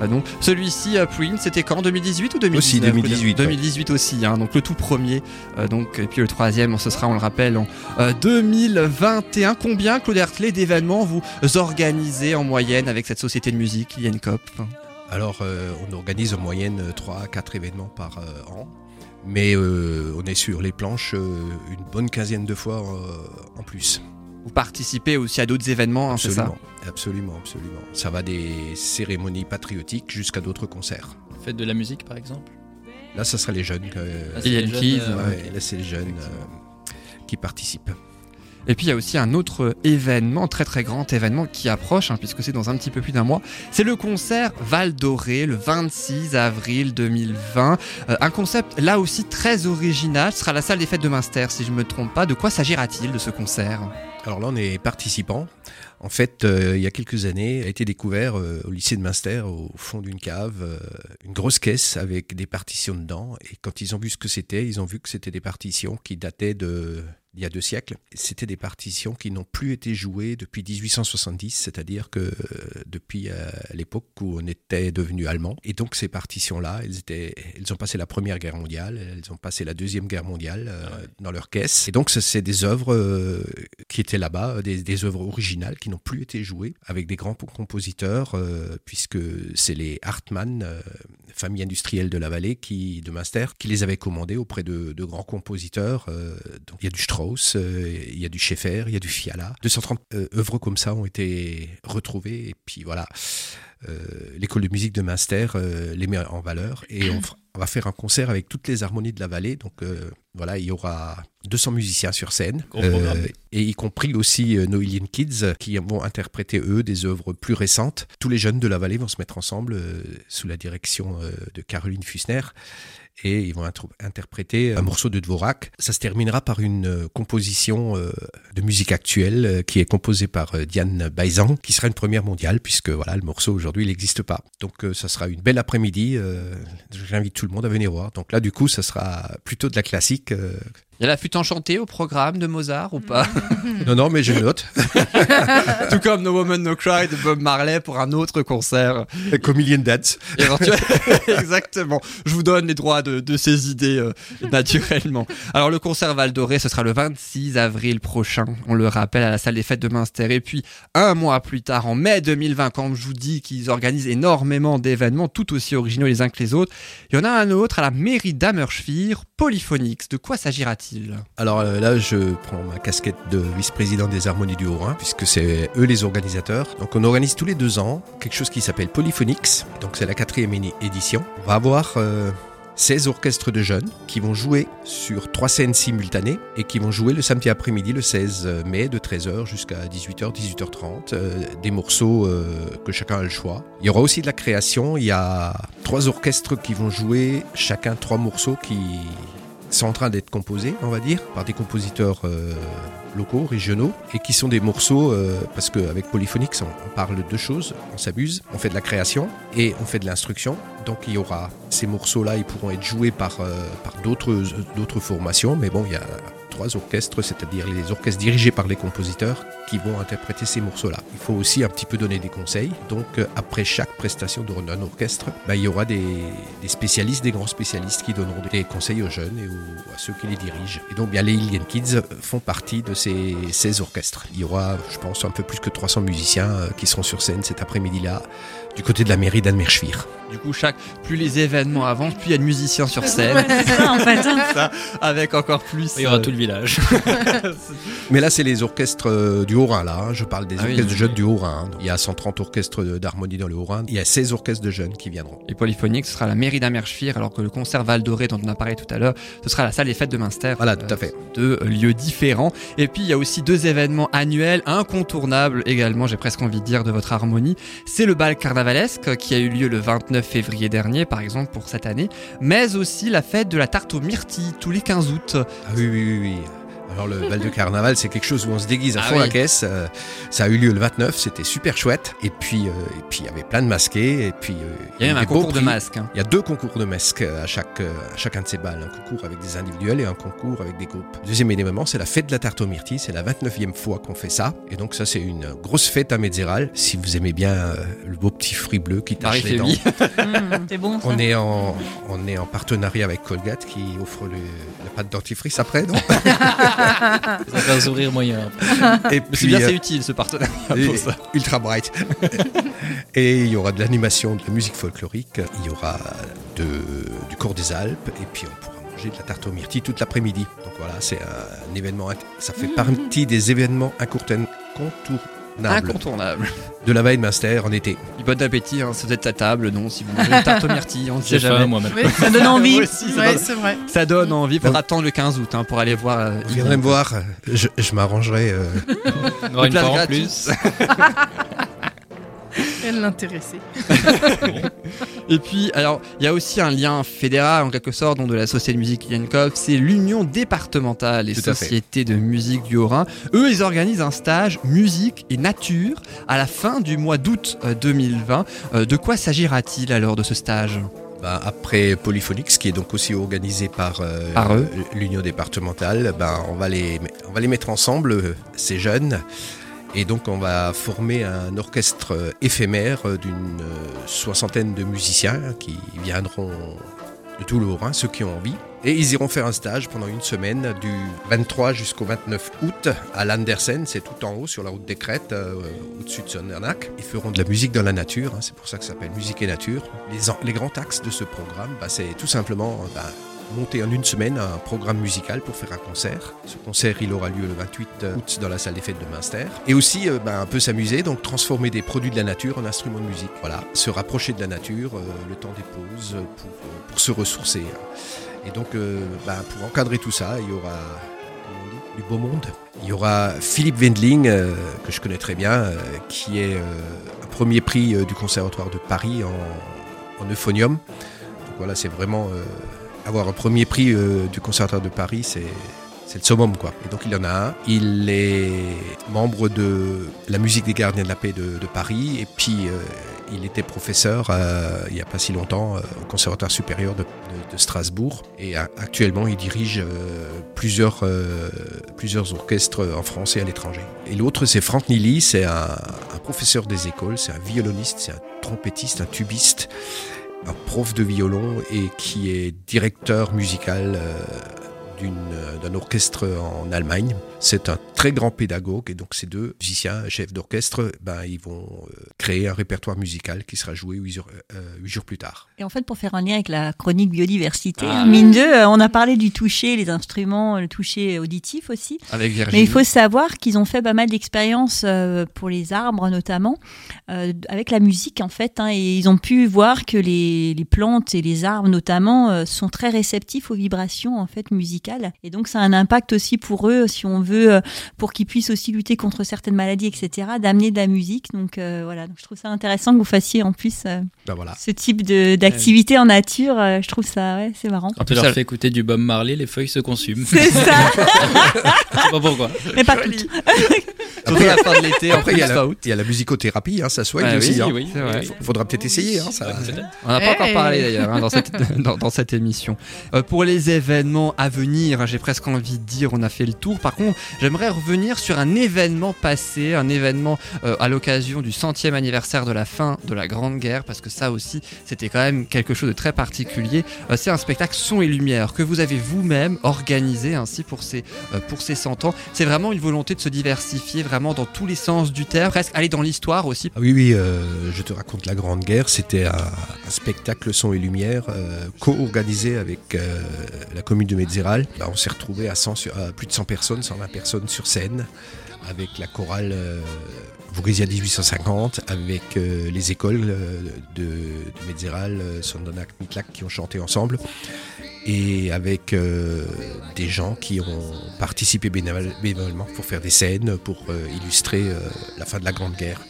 Euh, donc celui-ci, euh, Prince, c'était quand 2018 ou 2019 Aussi, 2018, ouais. 2018 aussi, hein, donc le tout premier. euh, donc, et puis le troisième, ce sera, on le rappelle, en euh, 2021. Combien, Claude Hertley, d'événements vous organisez en moyenne avec cette société de musique, Cop Alors, euh, on organise en moyenne 3 à 4 événements par euh, an. Mais euh, on est sur les planches euh, une bonne quinzaine de fois euh, en plus. Vous participez aussi à d'autres événements, hein, c'est ça Absolument, absolument, absolument. Ça va des cérémonies patriotiques jusqu'à d'autres concerts. Faites de la musique par exemple. Là, ça sera les jeunes. euh, Ah, c'est Alien les jeunes, Kids, euh, ouais. Là, les jeunes euh, qui participent. Et puis il y a aussi un autre événement, très très grand événement qui approche, hein, puisque c'est dans un petit peu plus d'un mois. C'est le concert Val d'Oré, le 26 avril 2020. Euh, un concept là aussi très original. Ce sera la salle des fêtes de Münster, si je ne me trompe pas. De quoi s'agira-t-il de ce concert? Alors là, on est participants. En fait, euh, il y a quelques années, a été découvert euh, au lycée de Münster, au fond d'une cave, une grosse caisse avec des partitions dedans. Et quand ils ont vu ce que c'était, ils ont vu que c'était des partitions qui dataient de il y a deux siècles. C'était des partitions qui n'ont plus été jouées depuis 1870, c'est-à-dire que euh, depuis euh, l'époque où on était devenu allemand. Et donc ces partitions-là, elles, étaient, elles ont passé la Première Guerre mondiale, elles ont passé la Deuxième Guerre mondiale euh, dans leur caisse. Et donc c'est des œuvres qui étaient là-bas, des, des œuvres originales qui n'ont plus été jouées, avec des grands compositeurs, puisque c'est les Hartmann, famille industrielle de la vallée, qui, de Münster, qui les avaient commandées auprès de, de grands compositeurs. euh, donc il y a du Strauss, euh, il y a du Schaeffer, il y a du Fiala. 230 euh, œuvres comme ça ont été retrouvées, et puis voilà. L'école de musique de Münster les met en valeur et on, on va faire un concert avec toutes les harmonies de la vallée. Donc euh, voilà, il y aura 200 musiciens sur scène programme. et y compris aussi euh, Kids euh, qui vont interpréter eux des œuvres plus récentes. Tous les jeunes de la vallée vont se mettre ensemble euh, sous la direction euh, de Caroline Fussner et ils vont interpréter un morceau de Dvorak. Ça se terminera par une euh, composition euh, de musique actuelle euh, qui est composée par euh, Diane Baizan, qui sera une première mondiale puisque voilà le morceau aujourd'hui n'existe pas. Donc euh, ça sera une belle après-midi. euh, J'invite tout le monde à venir voir. Donc là du coup ça sera plutôt de la classique. Y a la flûte enchantée au programme de Mozart ou pas Non non mais je note. Tout comme No Woman No Cry de Bob Marley pour un autre concert. Comme Million Dance. Exactement. Je vous donne les droits de, de ces idées euh, naturellement. Alors le concert Val d'Oré, ce sera le 26 avril prochain. On le rappelle à la salle des fêtes de Münster. Et puis un mois plus tard, en mai 2020, quand je vous dis qu'ils organisent énormément d'événements, tout aussi originaux les uns que les autres, il y en a un autre à la mairie d'Amerschwir, Polyphonix. De quoi s'agira-t-il? Alors euh, là, je prends ma casquette de vice-président des Harmonies du Haut-Rhin, puisque c'est eux les organisateurs. Donc on organise tous les deux ans quelque chose qui s'appelle Polyphonix. Donc c'est la quatrième édition. On va avoir euh, 16 orchestres de jeunes qui vont jouer sur trois scènes simultanées et qui vont jouer le samedi après-midi, le 16 mai, de 13h jusqu'à 18h, 18h30, euh, des morceaux euh, que chacun a le choix. Il y aura aussi de la création. Il y a trois orchestres qui vont jouer chacun trois morceaux qui sont en train d'être composés, on va dire, par des compositeurs euh, locaux, régionaux, et qui sont des morceaux, euh, parce qu'avec Polyphonix, on, on parle de deux choses, on s'abuse, on fait de la création et on fait de l'instruction. Donc il y aura ces morceaux-là, ils pourront être joués par, euh, par d'autres, d'autres formations, mais bon, il y a trois orchestres, c'est-à-dire les orchestres dirigés par les compositeurs qui vont interpréter ces morceaux-là. Il faut aussi un petit peu donner des conseils. Donc euh, après chaque prestation d'un orchestre, bah, il y aura des, des spécialistes, des grands spécialistes qui donneront des conseils aux jeunes et aux- à ceux qui les dirigent. Et donc, bien, les Illigan Kids font partie de ces, ces orchestres. Il y aura, je pense, un peu plus que 300 musiciens euh, qui seront sur scène cet après-midi-là, du côté de la mairie d'Anmerschwir. Du coup, chaque, plus les événements avancent, plus il y a de musiciens sur scène. C'est ça, en fait. Ça, avec encore plus. Il y aura euh, tout le village. Mais là, c'est les orchestres euh, du Haut-Rhin, là. hein. Je parle des Ah oui, orchestres de oui. jeunes du Haut-Rhin. Il y a 130 orchestres d'harmonie dans le Haut-Rhin. Il y a 16 orchestres de jeunes qui viendront. Les polyphoniques, ce sera la mairie d'Amerschwir, alors que le concert Val Doré, dont on a parlé tout à l'heure, ce sera la salle des fêtes de Münster. Voilà, tout à fait. Deux lieux différents. Et puis, il y a aussi deux événements annuels, incontournables également, j'ai presque envie de dire, de votre harmonie. C'est le bal carnavalesque, qui a eu lieu le 29 février dernier, par exemple, pour cette année. Mais aussi la fête de la tarte aux myrtilles, tous les 15 août. Ah oui, oui, oui, oui. Alors le bal de carnaval, c'est quelque chose où on se déguise à Ah fond oui. la caisse. Euh, ça a eu lieu le 29, c'était super chouette. Et puis, euh, et puis il y avait plein de masqués. Et puis, euh, Il y a même un concours de masques. hein. Il y a deux concours de masques à, chaque, euh, à chacun de ces balles. Un concours avec des individuels et un concours avec des groupes. Deuxième événement, c'est la fête de la tarte aux myrtilles. C'est la 29e fois qu'on fait ça. Et donc ça, c'est une grosse fête à Metzeral. Si vous aimez bien euh, le beau petit fruit bleu qui tâche les dents. Mmh, c'est bon, ça. On est, en, on est en partenariat avec Colgate qui offre le, la pâte dentifrice après, non? Ça fait un sourire moyen. Et Mais c'est bien, euh, c'est utile ce partenariat pour ça. Ultra bright. et il y aura de l'animation, de la musique folklorique, il y aura de, du cours des Alpes, et puis on pourra manger de la tarte aux myrtilles toute l'après-midi. Donc voilà, c'est un événement, ça fait partie des événements incontournables Incontournable. de la Baie de Munster en été. Et Bon appétit, hein, si vous êtes à table, non, si vous mangez une tarte aux myrtilles, on ne sait faim, jamais. moi, maintenant. Oui, Ça donne envie. Aussi, ça, Ouais, donne, c'est vrai. ça donne envie. Il faudra Donc- attendre le 15 août hein, pour aller voir. euh, Vous viendrez me voir, je, je m'arrangerai. euh, On aura une place fois en gratuite. plus. Elle l'intéressait. Et puis, alors, il y a aussi un lien fédéral en quelque sorte, donc de la Société de musique Yankov, c'est l'Union départementale des sociétés de musique du Haut-Rhin. Eux, ils organisent un stage musique et nature à la fin du mois d'août euh, 2020. Euh, de quoi s'agira-t-il alors de ce stage? Ben, après Polyphonix, qui est donc aussi organisé par, euh, Par eux. l'Union départementale, ben, on, va les, on va les mettre ensemble, euh, ces jeunes. Et donc on va former un orchestre éphémère d'une soixantaine de musiciens qui viendront de tout le Haut-Rhin, ceux qui ont envie. Et ils iront faire un stage pendant une semaine du 23 jusqu'au 29 août à Landersen, c'est tout en haut sur la route des Crêtes, euh, au-dessus de Sondernac. Ils feront de la musique dans la nature, hein, c'est pour ça que ça s'appelle Musique et Nature. Les, grands axes de ce programme, bah, c'est tout simplement bah, monter en une semaine un programme musical pour faire un concert. Ce concert, il aura lieu le 28 août dans la salle des fêtes de Münster. Et aussi, euh, bah, un peu s'amuser, donc transformer des produits de la nature en instruments de musique. Voilà, se rapprocher de la nature, euh, le temps des pauses, euh, pour, euh, pour se ressourcer. Et donc, euh, bah, pour encadrer tout ça, il y aura du beau monde. Il y aura Philippe Wendling, euh, que je connais très bien, euh, qui est euh, un premier prix euh, du Conservatoire de Paris en, en euphonium. Donc voilà, c'est vraiment euh, avoir un premier prix euh, du Conservatoire de Paris, c'est c'est le summum quoi. Et donc il en a un. Il est membre de la musique des gardiens de la paix de, Paris et puis euh, il était professeur euh, il n'y a pas si longtemps au Conservatoire supérieur de, Strasbourg et actuellement il dirige plusieurs, plusieurs orchestres en France et à l'étranger. Et l'autre c'est Franck Nilly, c'est un, un professeur des écoles, c'est un violoniste, c'est un trompettiste, un tubiste, un prof de violon et qui est directeur musical euh, euh, d'un orchestre en Allemagne. C'est un très grand pédagogue et donc ces deux musiciens, chefs d'orchestre, ben, ils vont euh, créer un répertoire musical qui sera joué huit jours, euh, huit jours plus tard. Et en fait, pour faire un lien avec la chronique biodiversité, Ah. hein, mine de, euh, on a parlé du toucher, les instruments, le toucher auditif aussi. Avec Virginie. Mais il faut savoir qu'ils ont fait pas mal d'expériences euh, pour les arbres notamment, euh, avec la musique en fait, hein, et ils ont pu voir que les, les plantes et les arbres notamment euh, sont très réceptifs aux vibrations en fait musicales, et donc ça a un impact aussi pour eux si on veut, pour qu'ils puissent aussi lutter contre certaines maladies, etc., d'amener de la musique. Donc euh, voilà, donc je trouve ça intéressant que vous fassiez en plus euh, Ben voilà. ce type de- d'activité en nature. euh, je trouve ça, ouais, c'est marrant. Quand tu leur fais écouter du Bob Marley, les feuilles se consument. C'est ça. Je sais pas pourquoi. Mais pas toutes. Surtout à la fin de l'été, Après, il y, a la, il y a la musicothérapie, hein, ça soigne Ah aussi. oui, hein. oui, Faudra peut-être essayer. Hein, ça. On n'a pas encore parlé d'ailleurs hein, dans, cette, dans, dans cette émission. Euh, pour les événements à venir, j'ai presque envie de dire on a fait le tour. Par contre, j'aimerais revenir sur un événement passé, un événement euh, à l'occasion du centième anniversaire de la fin de la Grande Guerre, parce que ça aussi, c'était quand même quelque chose de très particulier. Euh, c'est un spectacle son et lumière que vous avez vous-même organisé ainsi pour ces, euh, pour ces 100 ans. C'est vraiment une volonté de se diversifier vraiment dans tous les sens du terme, presque aller dans l'histoire aussi. Ah oui, oui, euh, je te raconte la Grande Guerre. C'était un, spectacle son et lumière co-organisé avec la commune de Metzeral. Bah, on s'est retrouvé à, 100 sur- à plus de 100 personnes, 120 personnes sur avec la chorale euh, Vourisia 1850, avec euh, les écoles euh, de, de euh, Sondonac, Mitlak qui ont chanté ensemble, et avec euh, des gens qui ont participé bénévole- bénévolement pour faire des scènes, pour euh, illustrer euh, la fin de la Grande Guerre.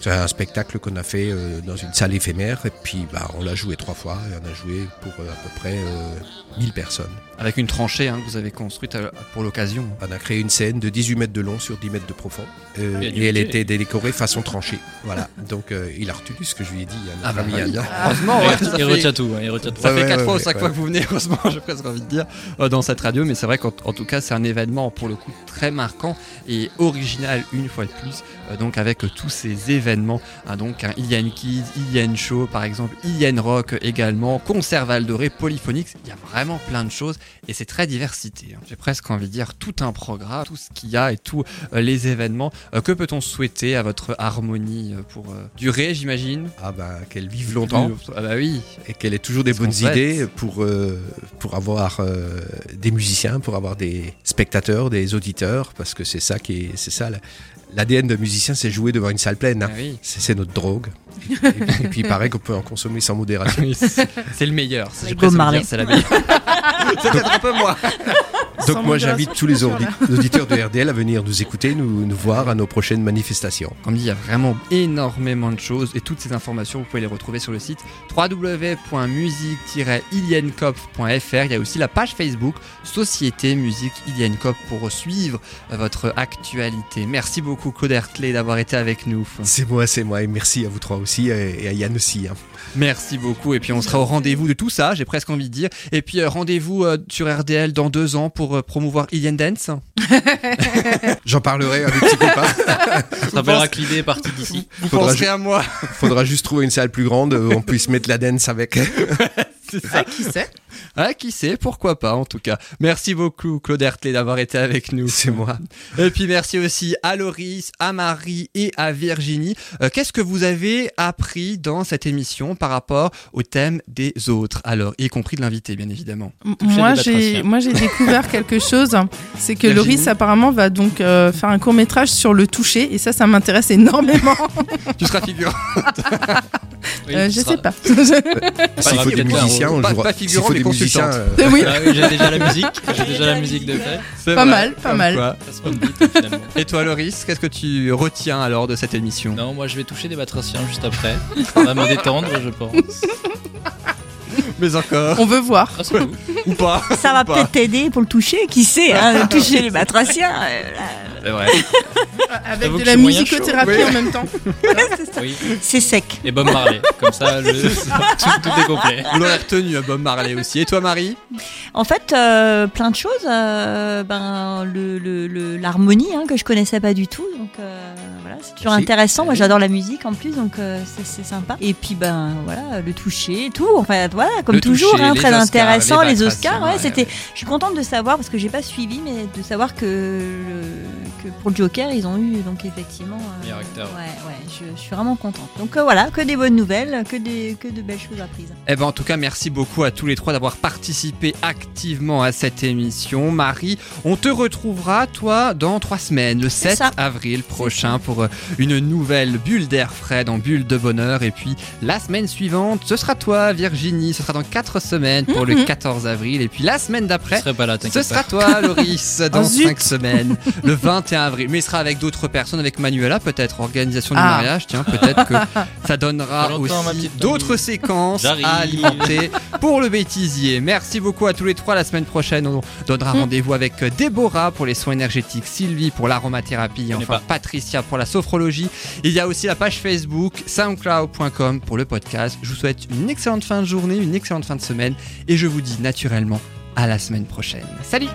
C'est un spectacle qu'on a fait euh, dans une salle éphémère et puis bah, on l'a joué trois fois et on a joué pour euh, à peu près euh, 1000 personnes. Avec une tranchée hein, que vous avez construite euh, pour l'occasion. On a créé une scène de 18 mètres de long sur 10 mètres de profond euh, et elle était décorée façon tranchée. Voilà, donc euh, il a retenu ce que je lui ai dit. hein, Ah bah ami. Heureusement, Il ouais, retient- ça il fait- retient tout, hein, il retient tout. Ça Ouais, fait ouais, 4 fois ou ouais, 5 ouais. fois que vous venez, heureusement, j'ai presque envie de dire, euh, dans cette radio. Mais c'est vrai qu'en en tout cas, c'est un événement pour le coup très marquant et original une fois de plus. donc avec tous ces événements, hein, donc un Ian Kids, Ian Show par exemple, Ian Rock également, concert Val Doré, Polyphonique. Il y a vraiment plein de choses et c'est très diversité. hein. J'ai presque envie de dire tout un programme, tout ce qu'il y a et tous euh, les événements. Euh, que peut-on souhaiter à votre harmonie euh, pour durer, j'imagine? Ah bah qu'elle vive longtemps Ah bah oui. et qu'elle ait toujours des bonnes idées pour, euh, pour avoir euh, des musiciens, pour avoir des spectateurs, des auditeurs, parce que c'est ça qui est, c'est ça. la- L'ADN de musicien, c'est jouer devant une salle pleine. hein. Ah oui. C'est notre drogue. Et, puis, et puis il paraît qu'on peut en consommer sans modération. C'est le meilleur. C'est la meilleure. c'est peut-être un peu moi. Donc Sans moi j'invite tous les audi- auditeurs de RDL à venir nous écouter, nous, nous voir à nos prochaines manifestations. Comme dit, il y a vraiment énormément de choses et toutes ces informations, vous pouvez les retrouver sur le site www.musique-ilienkopf.fr. Il y a aussi la page Facebook Société Musique Ilienkopf pour suivre euh, votre actualité. Merci beaucoup Claude Hertley d'avoir été avec nous. C'est moi, c'est moi, et merci à vous trois aussi, et à Yann aussi. hein. Merci beaucoup et puis on sera au rendez-vous de tout ça, j'ai presque envie de dire. Et puis euh, rendez-vous euh, sur RDL dans deux ans pour euh, promouvoir Ilien Dance. J'en parlerai avec ses copains. Ça s'appellera que l'idée est partie d'ici. Vous Faudra penserez à moi. Faudra juste trouver une salle plus grande où on puisse mettre la dance avec. C'est ça. Qui sait? Ah, qui sait, pourquoi pas en tout cas. Merci beaucoup Claude Hertley d'avoir été avec nous. C'est moi. Et puis merci aussi à Loris, à Marie et à Virginie. Euh, Qu'est-ce que vous avez appris dans cette émission par rapport au thème des autres Alors, y compris de l'invité bien évidemment? Moi j'ai, batraciens. moi j'ai découvert quelque chose, c'est que Virginie. Loris apparemment va donc euh, faire un court métrage sur le toucher et ça ça m'intéresse énormément. Tu seras figurant. Oui, Euh, je sais pas. S'il faut des musiciens, on pas- jouera. pas figurant, musiciens, euh, oui, Ah oui, j'ai déjà la musique. J'ai déjà la musique de fait. Pas vrai, mal, pas mal. quoi. Ça se passe vite finalement. Et toi Loris, qu'est-ce que tu retiens alors de cette émission? Non, moi je vais toucher des batraciens juste après. Ça va me détendre, je pense. Mais encore on veut voir. Ah, c'est tout. Ou pas Ça va Ou pas. peut-être t'aider pour le toucher, qui sait, hein, toucher les batraciens. euh, là, C'est vrai. Avec J'avoue de que la c'est moyen musicothérapie chaud. en même temps. Oui. C'est sec. Et Bob Marley. Comme ça, le... tout, tout est complet. Vous l'aurez retenu, Bob Marley aussi. Et toi Marie? En fait, euh, plein de choses. euh, ben, le, le- le- l'harmonie hein, que je connaissais pas du tout. Donc euh, voilà, c'est toujours intéressant. Moi, j'adore la musique en plus, donc euh, c'est, c'est sympa. Et puis ben voilà, le toucher, et tout. Enfin voilà, comme Le toujours, toucher, hein, très Oscars, intéressant. les Oscars, ouais, c'était. ouais. Je suis contente de savoir parce que j'ai pas suivi, mais de savoir que, le- que pour le Joker, ils ont eu donc effectivement. euh, Meilleur acteur. Ouais, ouais, je, je suis vraiment contente. Donc euh, voilà, que des bonnes nouvelles, que des que de belles choses apprises. Eh ben, en tout cas, merci beaucoup à tous les trois d'avoir participé activement à cette émission. Marie, on te retrouvera, toi, dans trois semaines, le 7 ça. avril prochain, pour euh, une nouvelle bulle d'air frais dans Bulle de Bonheur. Et puis, la semaine suivante, ce sera toi, Virginie. Ce sera dans quatre semaines pour le Mhm. 14 avril. Et puis, la semaine d'après, ce sera toi, Loris, dans Oh, zut. 5 semaines, le 21 avril. Mais il sera avec d'autres personnes, avec Manuela peut-être, organisation du Ah. mariage. Tiens, peut-être que ça donnera aussi d'autres séquences à alimenter pour le bêtisier. Merci beaucoup à tous les trois. La semaine prochaine, on donnera Mm. rendez-vous avec Déborah pour les soins énergétiques, Sylvie pour l'aromathérapie et enfin pas. Patricia pour la sophrologie. Il y a aussi la page Facebook soundcloud.com pour le podcast. Je vous souhaite une excellente fin de journée, une excellente fin de semaine et je vous dis naturellement à la semaine prochaine. Salut